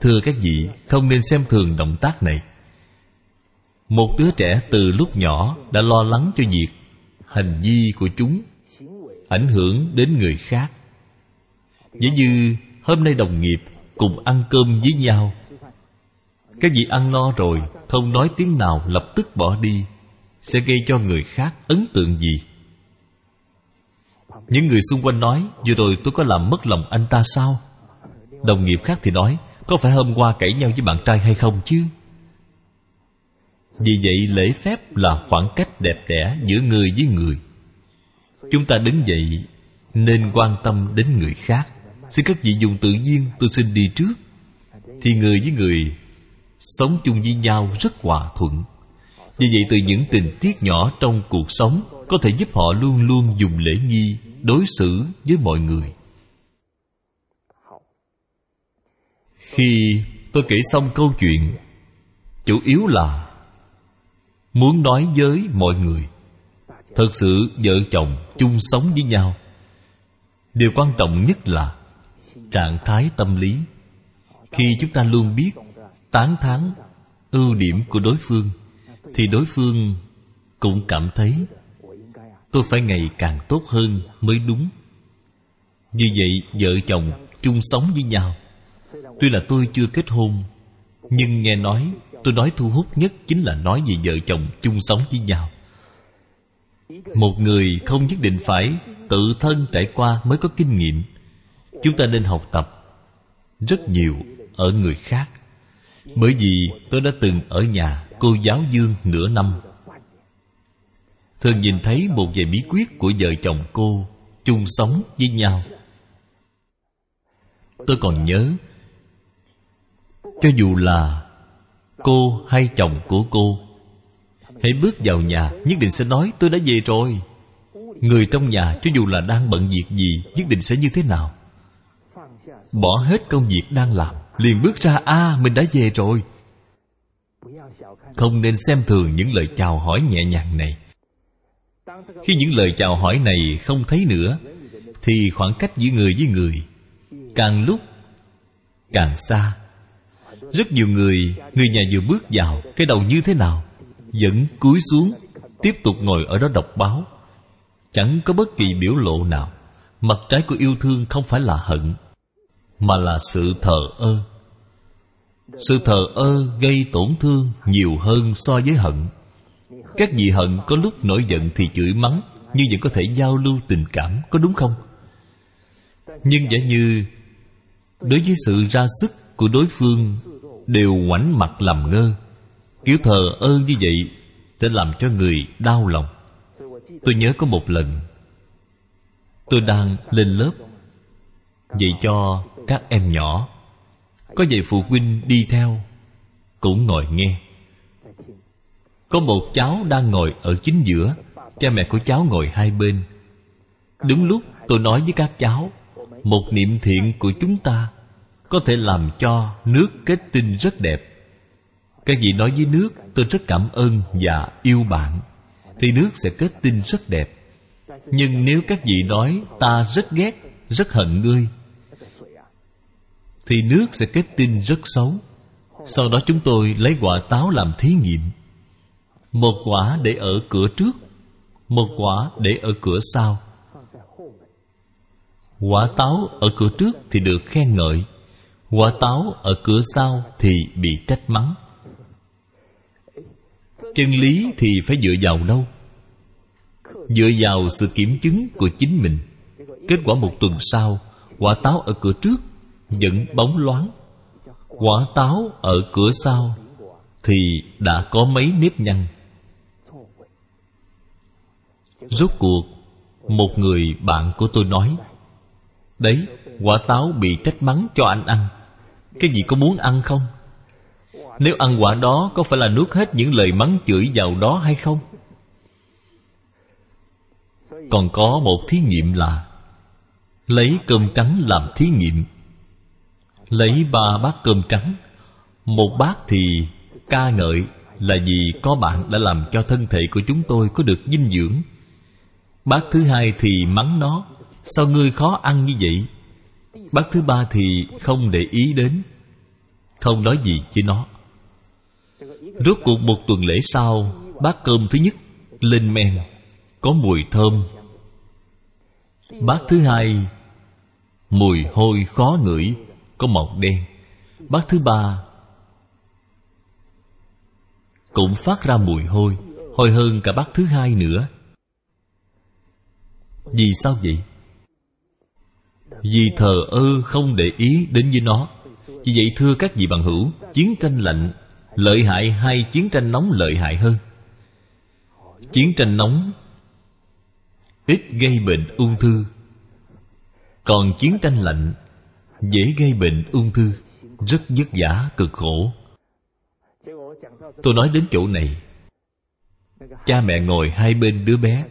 Thưa các vị, không nên xem thường động tác này một đứa trẻ từ lúc nhỏ đã lo lắng cho việc hành vi của chúng ảnh hưởng đến người khác. Dễ như hôm nay đồng nghiệp cùng ăn cơm với nhau, Cái gì ăn no rồi, Không nói tiếng nào lập tức bỏ đi, Sẽ gây cho người khác ấn tượng gì? Những người xung quanh nói, Vừa rồi tôi có làm mất lòng anh ta sao? Đồng nghiệp khác thì nói, Có phải hôm qua cãi nhau với bạn trai hay không chứ? Vì vậy lễ phép là khoảng cách đẹp đẽ giữa người với người. Chúng ta đứng dậy Nên quan tâm đến người khác. Xin các vị dùng tự nhiên, tôi xin đi trước. Thì người với người Sống chung với nhau rất hòa thuận. Vì vậy từ những tình tiết nhỏ trong cuộc sống Có thể giúp họ luôn luôn dùng lễ nghi, Đối xử với mọi người. Khi tôi kể xong câu chuyện, Chủ yếu là Muốn nói với mọi người. Thật sự vợ chồng chung sống với nhau. Điều quan trọng nhất là Trạng thái tâm lý. Khi chúng ta luôn biết Tán thán ưu điểm của đối phương, Thì đối phương cũng cảm thấy Tôi phải ngày càng tốt hơn mới đúng. Như vậy, vợ chồng chung sống với nhau. Tuy là tôi chưa kết hôn, Nhưng nghe nói Tôi nói thu hút nhất chính là nói về vợ chồng chung sống với nhau. Một người không nhất định phải tự thân trải qua mới có kinh nghiệm. Chúng ta nên học tập rất nhiều ở người khác. Bởi vì tôi đã từng ở nhà cô giáo dương nửa năm. Thường nhìn thấy một vài bí quyết của vợ chồng cô chung sống với nhau. Tôi còn nhớ, cho dù là cô hay chồng của cô? Hãy bước vào nhà Nhất định sẽ nói tôi đã về rồi. Người trong nhà cho dù là đang bận việc gì Nhất định sẽ như thế nào? Bỏ hết công việc đang làm Liền bước ra a à, mình đã về rồi. Không nên xem thường những lời chào hỏi nhẹ nhàng này. Khi những lời chào hỏi này không thấy nữa Thì khoảng cách giữa người với người Càng lúc càng xa. Rất nhiều người Người nhà vừa bước vào, Cái đầu như thế nào? Vẫn cúi xuống, tiếp tục ngồi ở đó đọc báo. Chẳng có bất kỳ biểu lộ nào. Mặt trái của yêu thương không phải là hận, mà là sự thờ ơ. Sự thờ ơ gây tổn thương nhiều hơn so với hận. Các vị hận có lúc nổi giận thì chửi mắng nhưng vẫn có thể giao lưu tình cảm, có đúng không? Nhưng giả như, đối với sự ra sức của đối phương đều ngoảnh mặt làm ngơ. Kiểu thờ ơ như vậy Sẽ làm cho người đau lòng. Tôi nhớ có một lần, Tôi đang lên lớp, Dạy cho các em nhỏ. Có vài phụ huynh đi theo, Cũng ngồi nghe. Có một cháu đang ngồi ở chính giữa, Cha mẹ của cháu ngồi hai bên. Đúng lúc tôi nói với các cháu, Một niệm thiện của chúng ta có thể làm cho nước kết tinh rất đẹp. Các vị nói với nước Tôi rất cảm ơn và yêu bạn Thì nước sẽ kết tinh rất đẹp. Nhưng nếu các vị nói Ta rất ghét, rất hận ngươi Thì nước sẽ kết tinh rất xấu. Sau đó chúng tôi lấy quả táo làm thí nghiệm. Một quả để ở cửa trước Một quả để ở cửa sau. Quả táo ở cửa trước thì được khen ngợi. Quả táo ở cửa sau thì bị trách mắng. Chân lý thì phải dựa vào đâu? Dựa vào sự kiểm chứng của chính mình. Kết quả một tuần sau, quả táo ở cửa trước vẫn bóng loáng. Quả táo ở cửa sau thì đã có mấy nếp nhăn. Rốt cuộc, một người bạn của tôi nói, đấy, quả táo bị trách mắng cho anh ăn cái gì có muốn ăn không? Nếu ăn quả đó, có phải là nuốt hết những lời mắng chửi vào đó hay không? Còn có một thí nghiệm là lấy cơm trắng làm thí nghiệm. Lấy ba bát cơm trắng. Một bát thì ca ngợi là vì có bạn đã làm cho thân thể của chúng tôi có được dinh dưỡng. Bát thứ hai thì mắng nó, sao ngươi khó ăn như vậy? Bát thứ ba thì không để ý đến. Không nói gì với nó. Rốt cuộc một tuần lễ sau bát cơm thứ nhất lên men, có mùi thơm. Bát thứ hai, mùi hôi khó ngửi, có màu đen. Bát thứ ba cũng phát ra mùi hôi hôi hơn cả bát thứ hai nữa. Vì sao vậy? Vì thờ ơ không để ý đến với nó. Vì vậy thưa các vị bằng hữu, chiến tranh lạnh lợi hại hay chiến tranh nóng lợi hại hơn? Chiến tranh nóng ít gây bệnh ung thư, còn chiến tranh lạnh dễ gây bệnh ung thư, rất vất vả, cực khổ. Tôi nói đến chỗ này, cha mẹ ngồi hai bên đứa bé,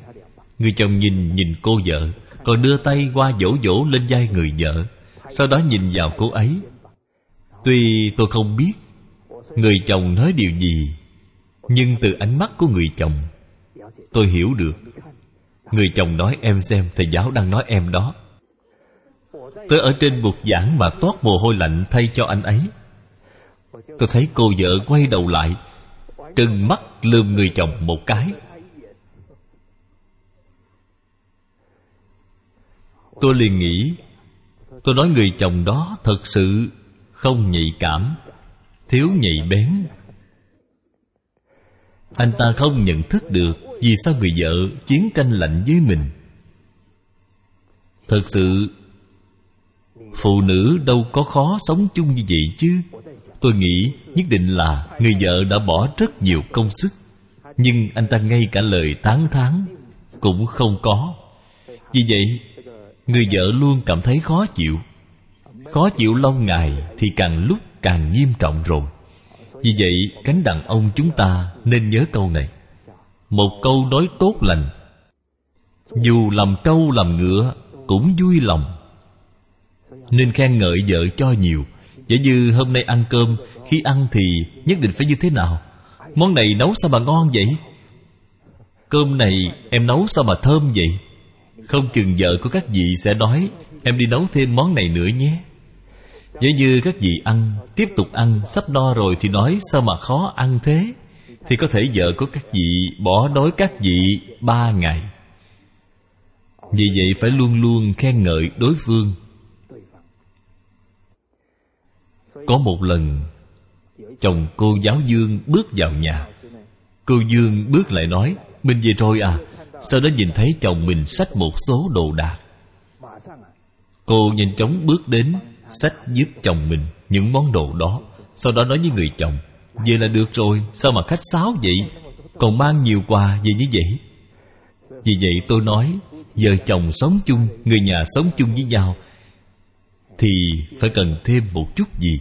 người chồng nhìn nhìn cô vợ còn đưa tay qua vỗ vỗ lên vai người vợ, sau đó nhìn vào cô ấy. Tuy tôi không biết người chồng nói điều gì, nhưng từ ánh mắt của người chồng, tôi hiểu được. Người chồng nói em xem, thầy giáo đang nói em đó. Tôi ở trên bục giảng mà toát mồ hôi lạnh thay cho anh ấy. Tôi thấy cô vợ quay đầu lại, trừng mắt lườm người chồng một cái. Tôi liền nghĩ, tôi nói người chồng đó thật sự không nhạy cảm, thiếu nhạy bén. Anh ta không nhận thức được vì sao người vợ chiến tranh lạnh với mình. Thật sự, phụ nữ đâu có khó sống chung như vậy chứ. Tôi nghĩ nhất định là người vợ đã bỏ rất nhiều công sức. Nhưng anh ta ngay cả lời tán thán cũng không có. Vì vậy người vợ luôn cảm thấy khó chịu. Khó chịu lâu ngày thì càng lúc càng nghiêm trọng rồi. Vì vậy, cánh đàn ông chúng ta nên nhớ câu này. Một câu nói tốt lành. Dù làm trâu làm ngựa cũng vui lòng. Nên khen ngợi vợ cho nhiều. Giả như hôm nay ăn cơm, Khi ăn thì nhất định phải như thế nào? Món này nấu sao mà ngon vậy? Cơm này em nấu sao mà thơm vậy? Không chừng vợ của các vị sẽ đói Em đi nấu thêm món này nữa nhé. Giả như các vị ăn, Tiếp tục ăn, Sắp no rồi thì nói, Sao mà khó ăn thế? Thì có thể vợ của các vị Bỏ đói các vị ba ngày. Vì vậy phải luôn luôn khen ngợi đối phương. Có một lần, Chồng cô giáo Dương bước vào nhà. Cô Dương bước lại nói Mình về rồi à? Sau đó nhìn thấy chồng mình xách một số đồ đạc. Cô nhanh chóng bước đến, Xách giúp chồng mình những món đồ đó. Sau đó nói với người chồng vậy là được rồi, Sao mà khách sáo vậy? Còn mang nhiều quà về như vậy? Vì vậy tôi nói Vợ chồng sống chung, Người nhà sống chung với nhau Thì phải cần thêm một chút gì?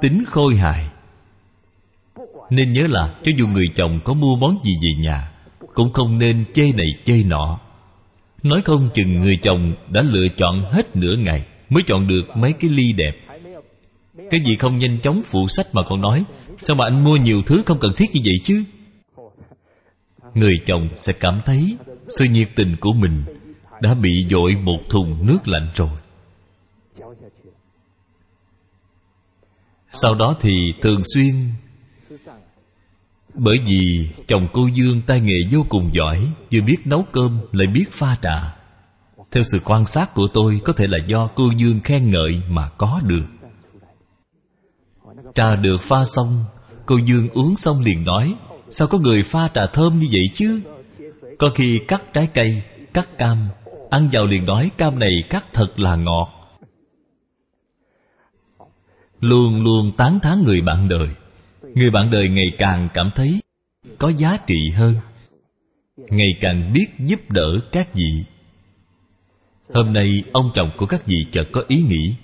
Tính khôi hài. Nên nhớ là cho dù người chồng có mua món gì về nhà cũng không nên chê này chê nọ. Nói không chừng người chồng đã lựa chọn hết nửa ngày mới chọn được mấy cái ly đẹp. Cái gì không nhanh chóng phụ sách mà còn nói, sao mà anh mua nhiều thứ không cần thiết như vậy chứ? Người chồng sẽ cảm thấy sự nhiệt tình của mình đã bị dội một thùng nước lạnh rồi. Sau đó thì thường xuyên bởi vì chồng cô dương tay nghề vô cùng giỏi, vừa biết nấu cơm, lại biết pha trà. Theo sự quan sát của tôi, có thể là do cô dương khen ngợi mà có được. Trà được pha xong, cô dương uống xong liền nói, sao có người pha trà thơm như vậy chứ? Có khi cắt trái cây, cắt cam, ăn vào liền nói, cam này cắt thật là ngọt. Luôn luôn tán thán người bạn đời người bạn đời ngày càng cảm thấy có giá trị hơn, ngày càng biết giúp đỡ các vị. Hôm nay, ông chồng của các vị chợt có ý nghĩ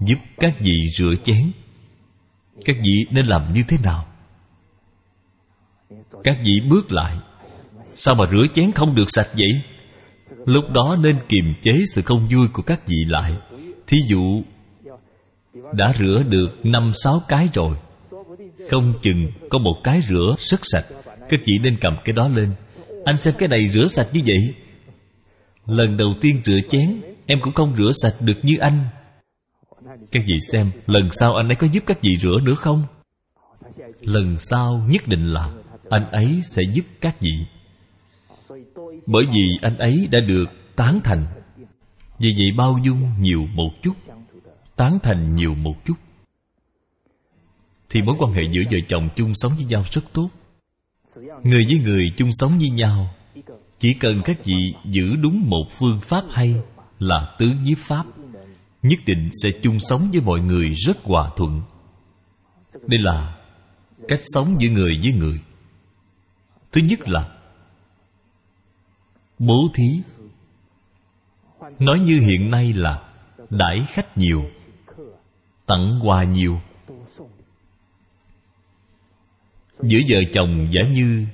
giúp các vị rửa chén. Các vị nên làm như thế nào? Các vị bước lại. Sao mà rửa chén không được sạch vậy? Lúc đó nên kiềm chế sự không vui của các vị lại. Thí dụ, đã rửa được năm sáu cái rồi không chừng có một cái rửa rất sạch. Các vị nên cầm cái đó lên. Anh xem cái này rửa sạch như vậy. Lần đầu tiên rửa chén, em cũng không rửa sạch được như anh. Các vị xem, lần sau anh ấy có giúp các vị rửa nữa không? Lần sau nhất định là anh ấy sẽ giúp các vị. Bởi vì anh ấy đã được tán thành. Vì vậy bao dung nhiều một chút, tán thành nhiều một chút thì mối quan hệ giữa vợ chồng chung sống với nhau rất tốt. Người với người chung sống với nhau, chỉ cần các vị giữ đúng một phương pháp hay là tứ nhiếp pháp, nhất định sẽ chung sống với mọi người rất hòa thuận. Đây là cách sống giữa người với người. Thứ nhất là bố thí. Nói như hiện nay là đãi khách nhiều, tặng quà nhiều. Giữa vợ chồng giả như,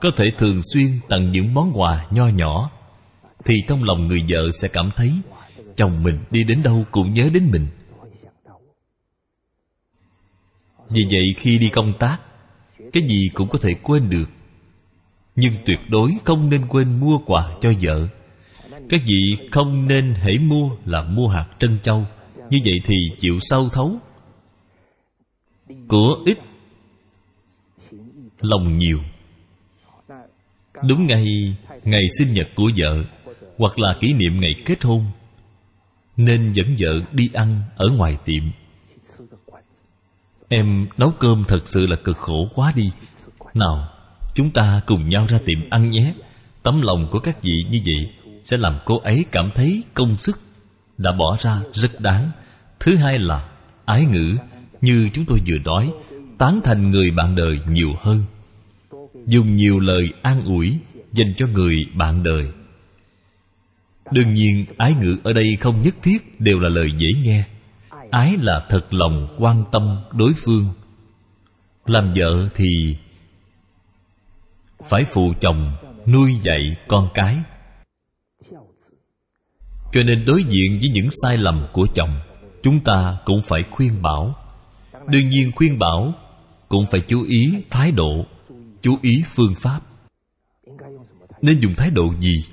có thể thường xuyên tặng những món quà nho nhỏ, thì trong lòng người vợ sẽ cảm thấy chồng mình đi đến đâu cũng nhớ đến mình. Vì vậy khi đi công tác, cái gì cũng có thể quên được. Nhưng tuyệt đối không nên quên mua quà cho vợ. Các vị không nên hãy mua là mua hạt trân châu. Như vậy thì chịu sâu thấu. Của ít lòng nhiều. Đúng ngày ngày sinh nhật của vợ, hoặc là kỷ niệm ngày kết hôn, nên dẫn vợ đi ăn ở ngoài tiệm. Em nấu cơm thật sự là cực khổ quá đi. Nào, chúng ta cùng nhau ra tiệm ăn nhé. Tấm lòng của các vị như vậy sẽ làm cô ấy cảm thấy công sức đã bỏ ra rất đáng. Thứ hai là ái ngữ, như chúng tôi vừa nói, tán thành người bạn đời nhiều hơn dùng nhiều lời an ủi dành cho người bạn đời. Đương nhiên, ái ngữ ở đây không nhất thiết đều là lời dễ nghe. Ái là thật lòng quan tâm đối phương. Làm vợ thì phải phụ chồng, nuôi dạy con cái. Cho nên đối diện với những sai lầm của chồng, chúng ta cũng phải khuyên bảo. Đương nhiên khuyên bảo cũng phải chú ý thái độ chú ý phương pháp. Nên dùng thái độ gì?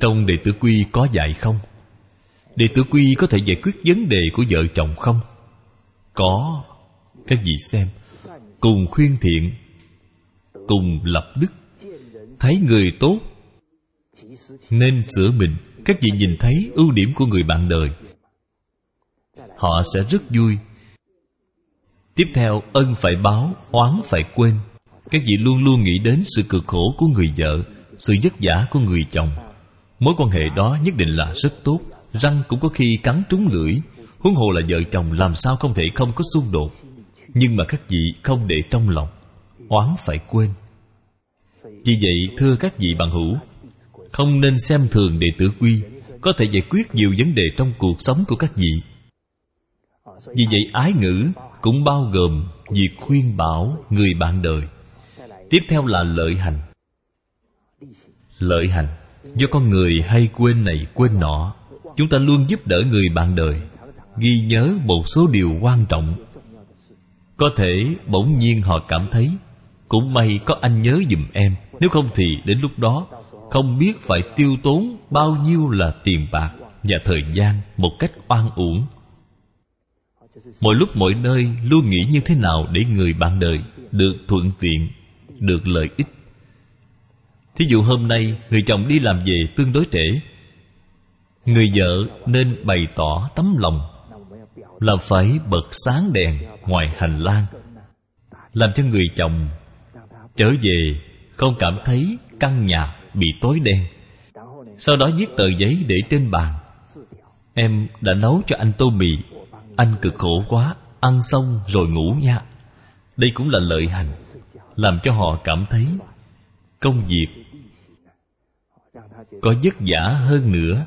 Trong đệ tử quy có dạy không? Đệ tử quy có thể giải quyết vấn đề của vợ chồng không? Có. Các vị xem, cùng khuyên thiện, cùng lập đức, thấy người tốt, nên sửa mình. Các vị nhìn thấy ưu điểm của người bạn đời, họ sẽ rất vui tiếp theo, ân phải báo, oán phải quên. Các vị luôn luôn nghĩ đến sự cực khổ của người vợ, sự vất vả của người chồng. Mối quan hệ đó nhất định là rất tốt, răng cũng có khi cắn trúng lưỡi. Huống hồ là vợ chồng làm sao không thể không có xung đột. Nhưng mà các vị không để trong lòng, oán phải quên. Vì vậy, thưa các vị bạn hữu, không nên xem thường đệ tử quy, có thể giải quyết nhiều vấn đề trong cuộc sống của các vị. Vì vậy, ái ngữ cũng bao gồm việc khuyên bảo người bạn đời. Tiếp theo là lợi hành. Lợi hành. Do con người hay quên này quên nọ, chúng ta luôn giúp đỡ người bạn đời. Ghi nhớ một số điều quan trọng. Có thể bỗng nhiên họ cảm thấy, cũng may có anh nhớ giùm em, nếu không thì đến lúc đó, không biết phải tiêu tốn bao nhiêu là tiền bạc và thời gian một cách oan uổng mỗi lúc mỗi nơi luôn nghĩ như thế nào để người bạn đời được thuận tiện, được lợi ích? Thí dụ hôm nay người chồng đi làm về tương đối trễ. Người vợ nên bày tỏ tấm lòng là phải bật sáng đèn ngoài hành lang, làm cho người chồng trở về không cảm thấy căn nhà bị tối đen. Sau đó viết tờ giấy để trên bàn. Em đã nấu cho anh tô mì anh cực khổ quá, ăn xong rồi ngủ nha. Đây cũng là lợi hành, làm cho họ cảm thấy công việc có vất vả hơn nữa.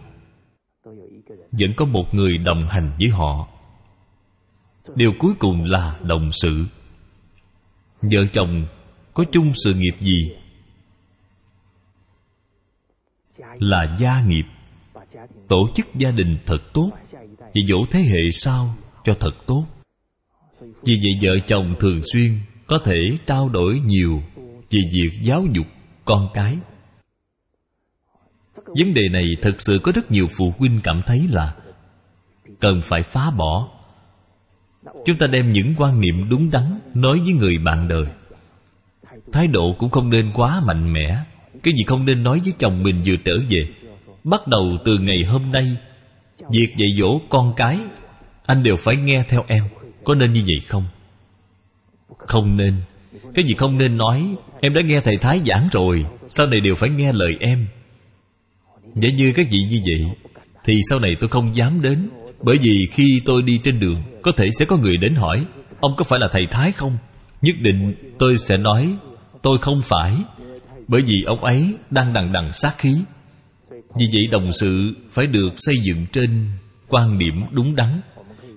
Vẫn có một người đồng hành với họ. Điều cuối cùng là đồng sự. Vợ chồng có chung sự nghiệp gì? Là gia nghiệp. Tổ chức gia đình thật tốt dạy dỗ thế hệ sau cho thật tốt. Vì vậy vợ chồng thường xuyên có thể trao đổi nhiều về việc giáo dục con cái. Vấn đề này thật sự có rất nhiều phụ huynh cảm thấy là cần phải phá bỏ. Chúng ta đem những quan niệm đúng đắn nói với người bạn đời. Thái độ cũng không nên quá mạnh mẽ. Cái gì không nên nói với chồng mình vừa trở về, bắt đầu từ ngày hôm nay việc dạy dỗ con cái anh đều phải nghe theo em. Có nên như vậy không? Không nên. Cái gì không nên nói em đã nghe thầy thái giảng rồi. Sau này đều phải nghe lời em. Giả như các vị như vậy thì sau này tôi không dám đến. Bởi vì khi tôi đi trên đường có thể sẽ có người đến hỏi ông có phải là thầy thái không? Nhất định tôi sẽ nói tôi không phải. Bởi vì ông ấy đang đằng đằng sát khí vì vậy đồng sự phải được xây dựng trên quan điểm đúng đắn.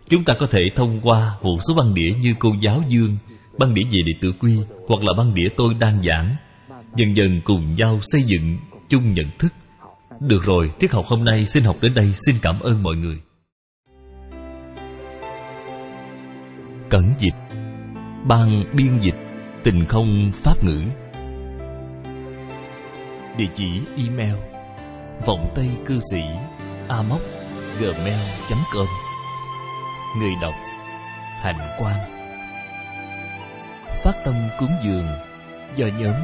Chúng ta có thể thông qua một số băng đĩa như cô giáo dương băng đĩa về đệ tử quy hoặc là băng đĩa tôi đang giảng. Dần dần cùng nhau xây dựng chung nhận thức. Được rồi, tiết học hôm nay xin học đến đây. Xin cảm ơn mọi người. Cẩn dịch. Ban biên dịch. Tình không pháp ngữ. Địa chỉ email vọng tây cư sĩ, a móc gmail com. Người đọc, hạnh quan phát tâm cúng dường, do nhóm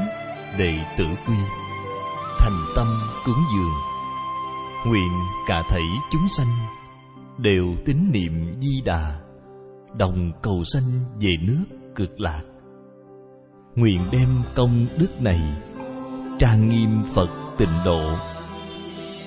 đệ tử quy. Thành tâm cúng dường, nguyện cả thảy chúng sanh đều tín niệm di đà, đồng cầu sanh về nước cực lạc. Nguyện đem công đức này trang nghiêm phật tịnh độ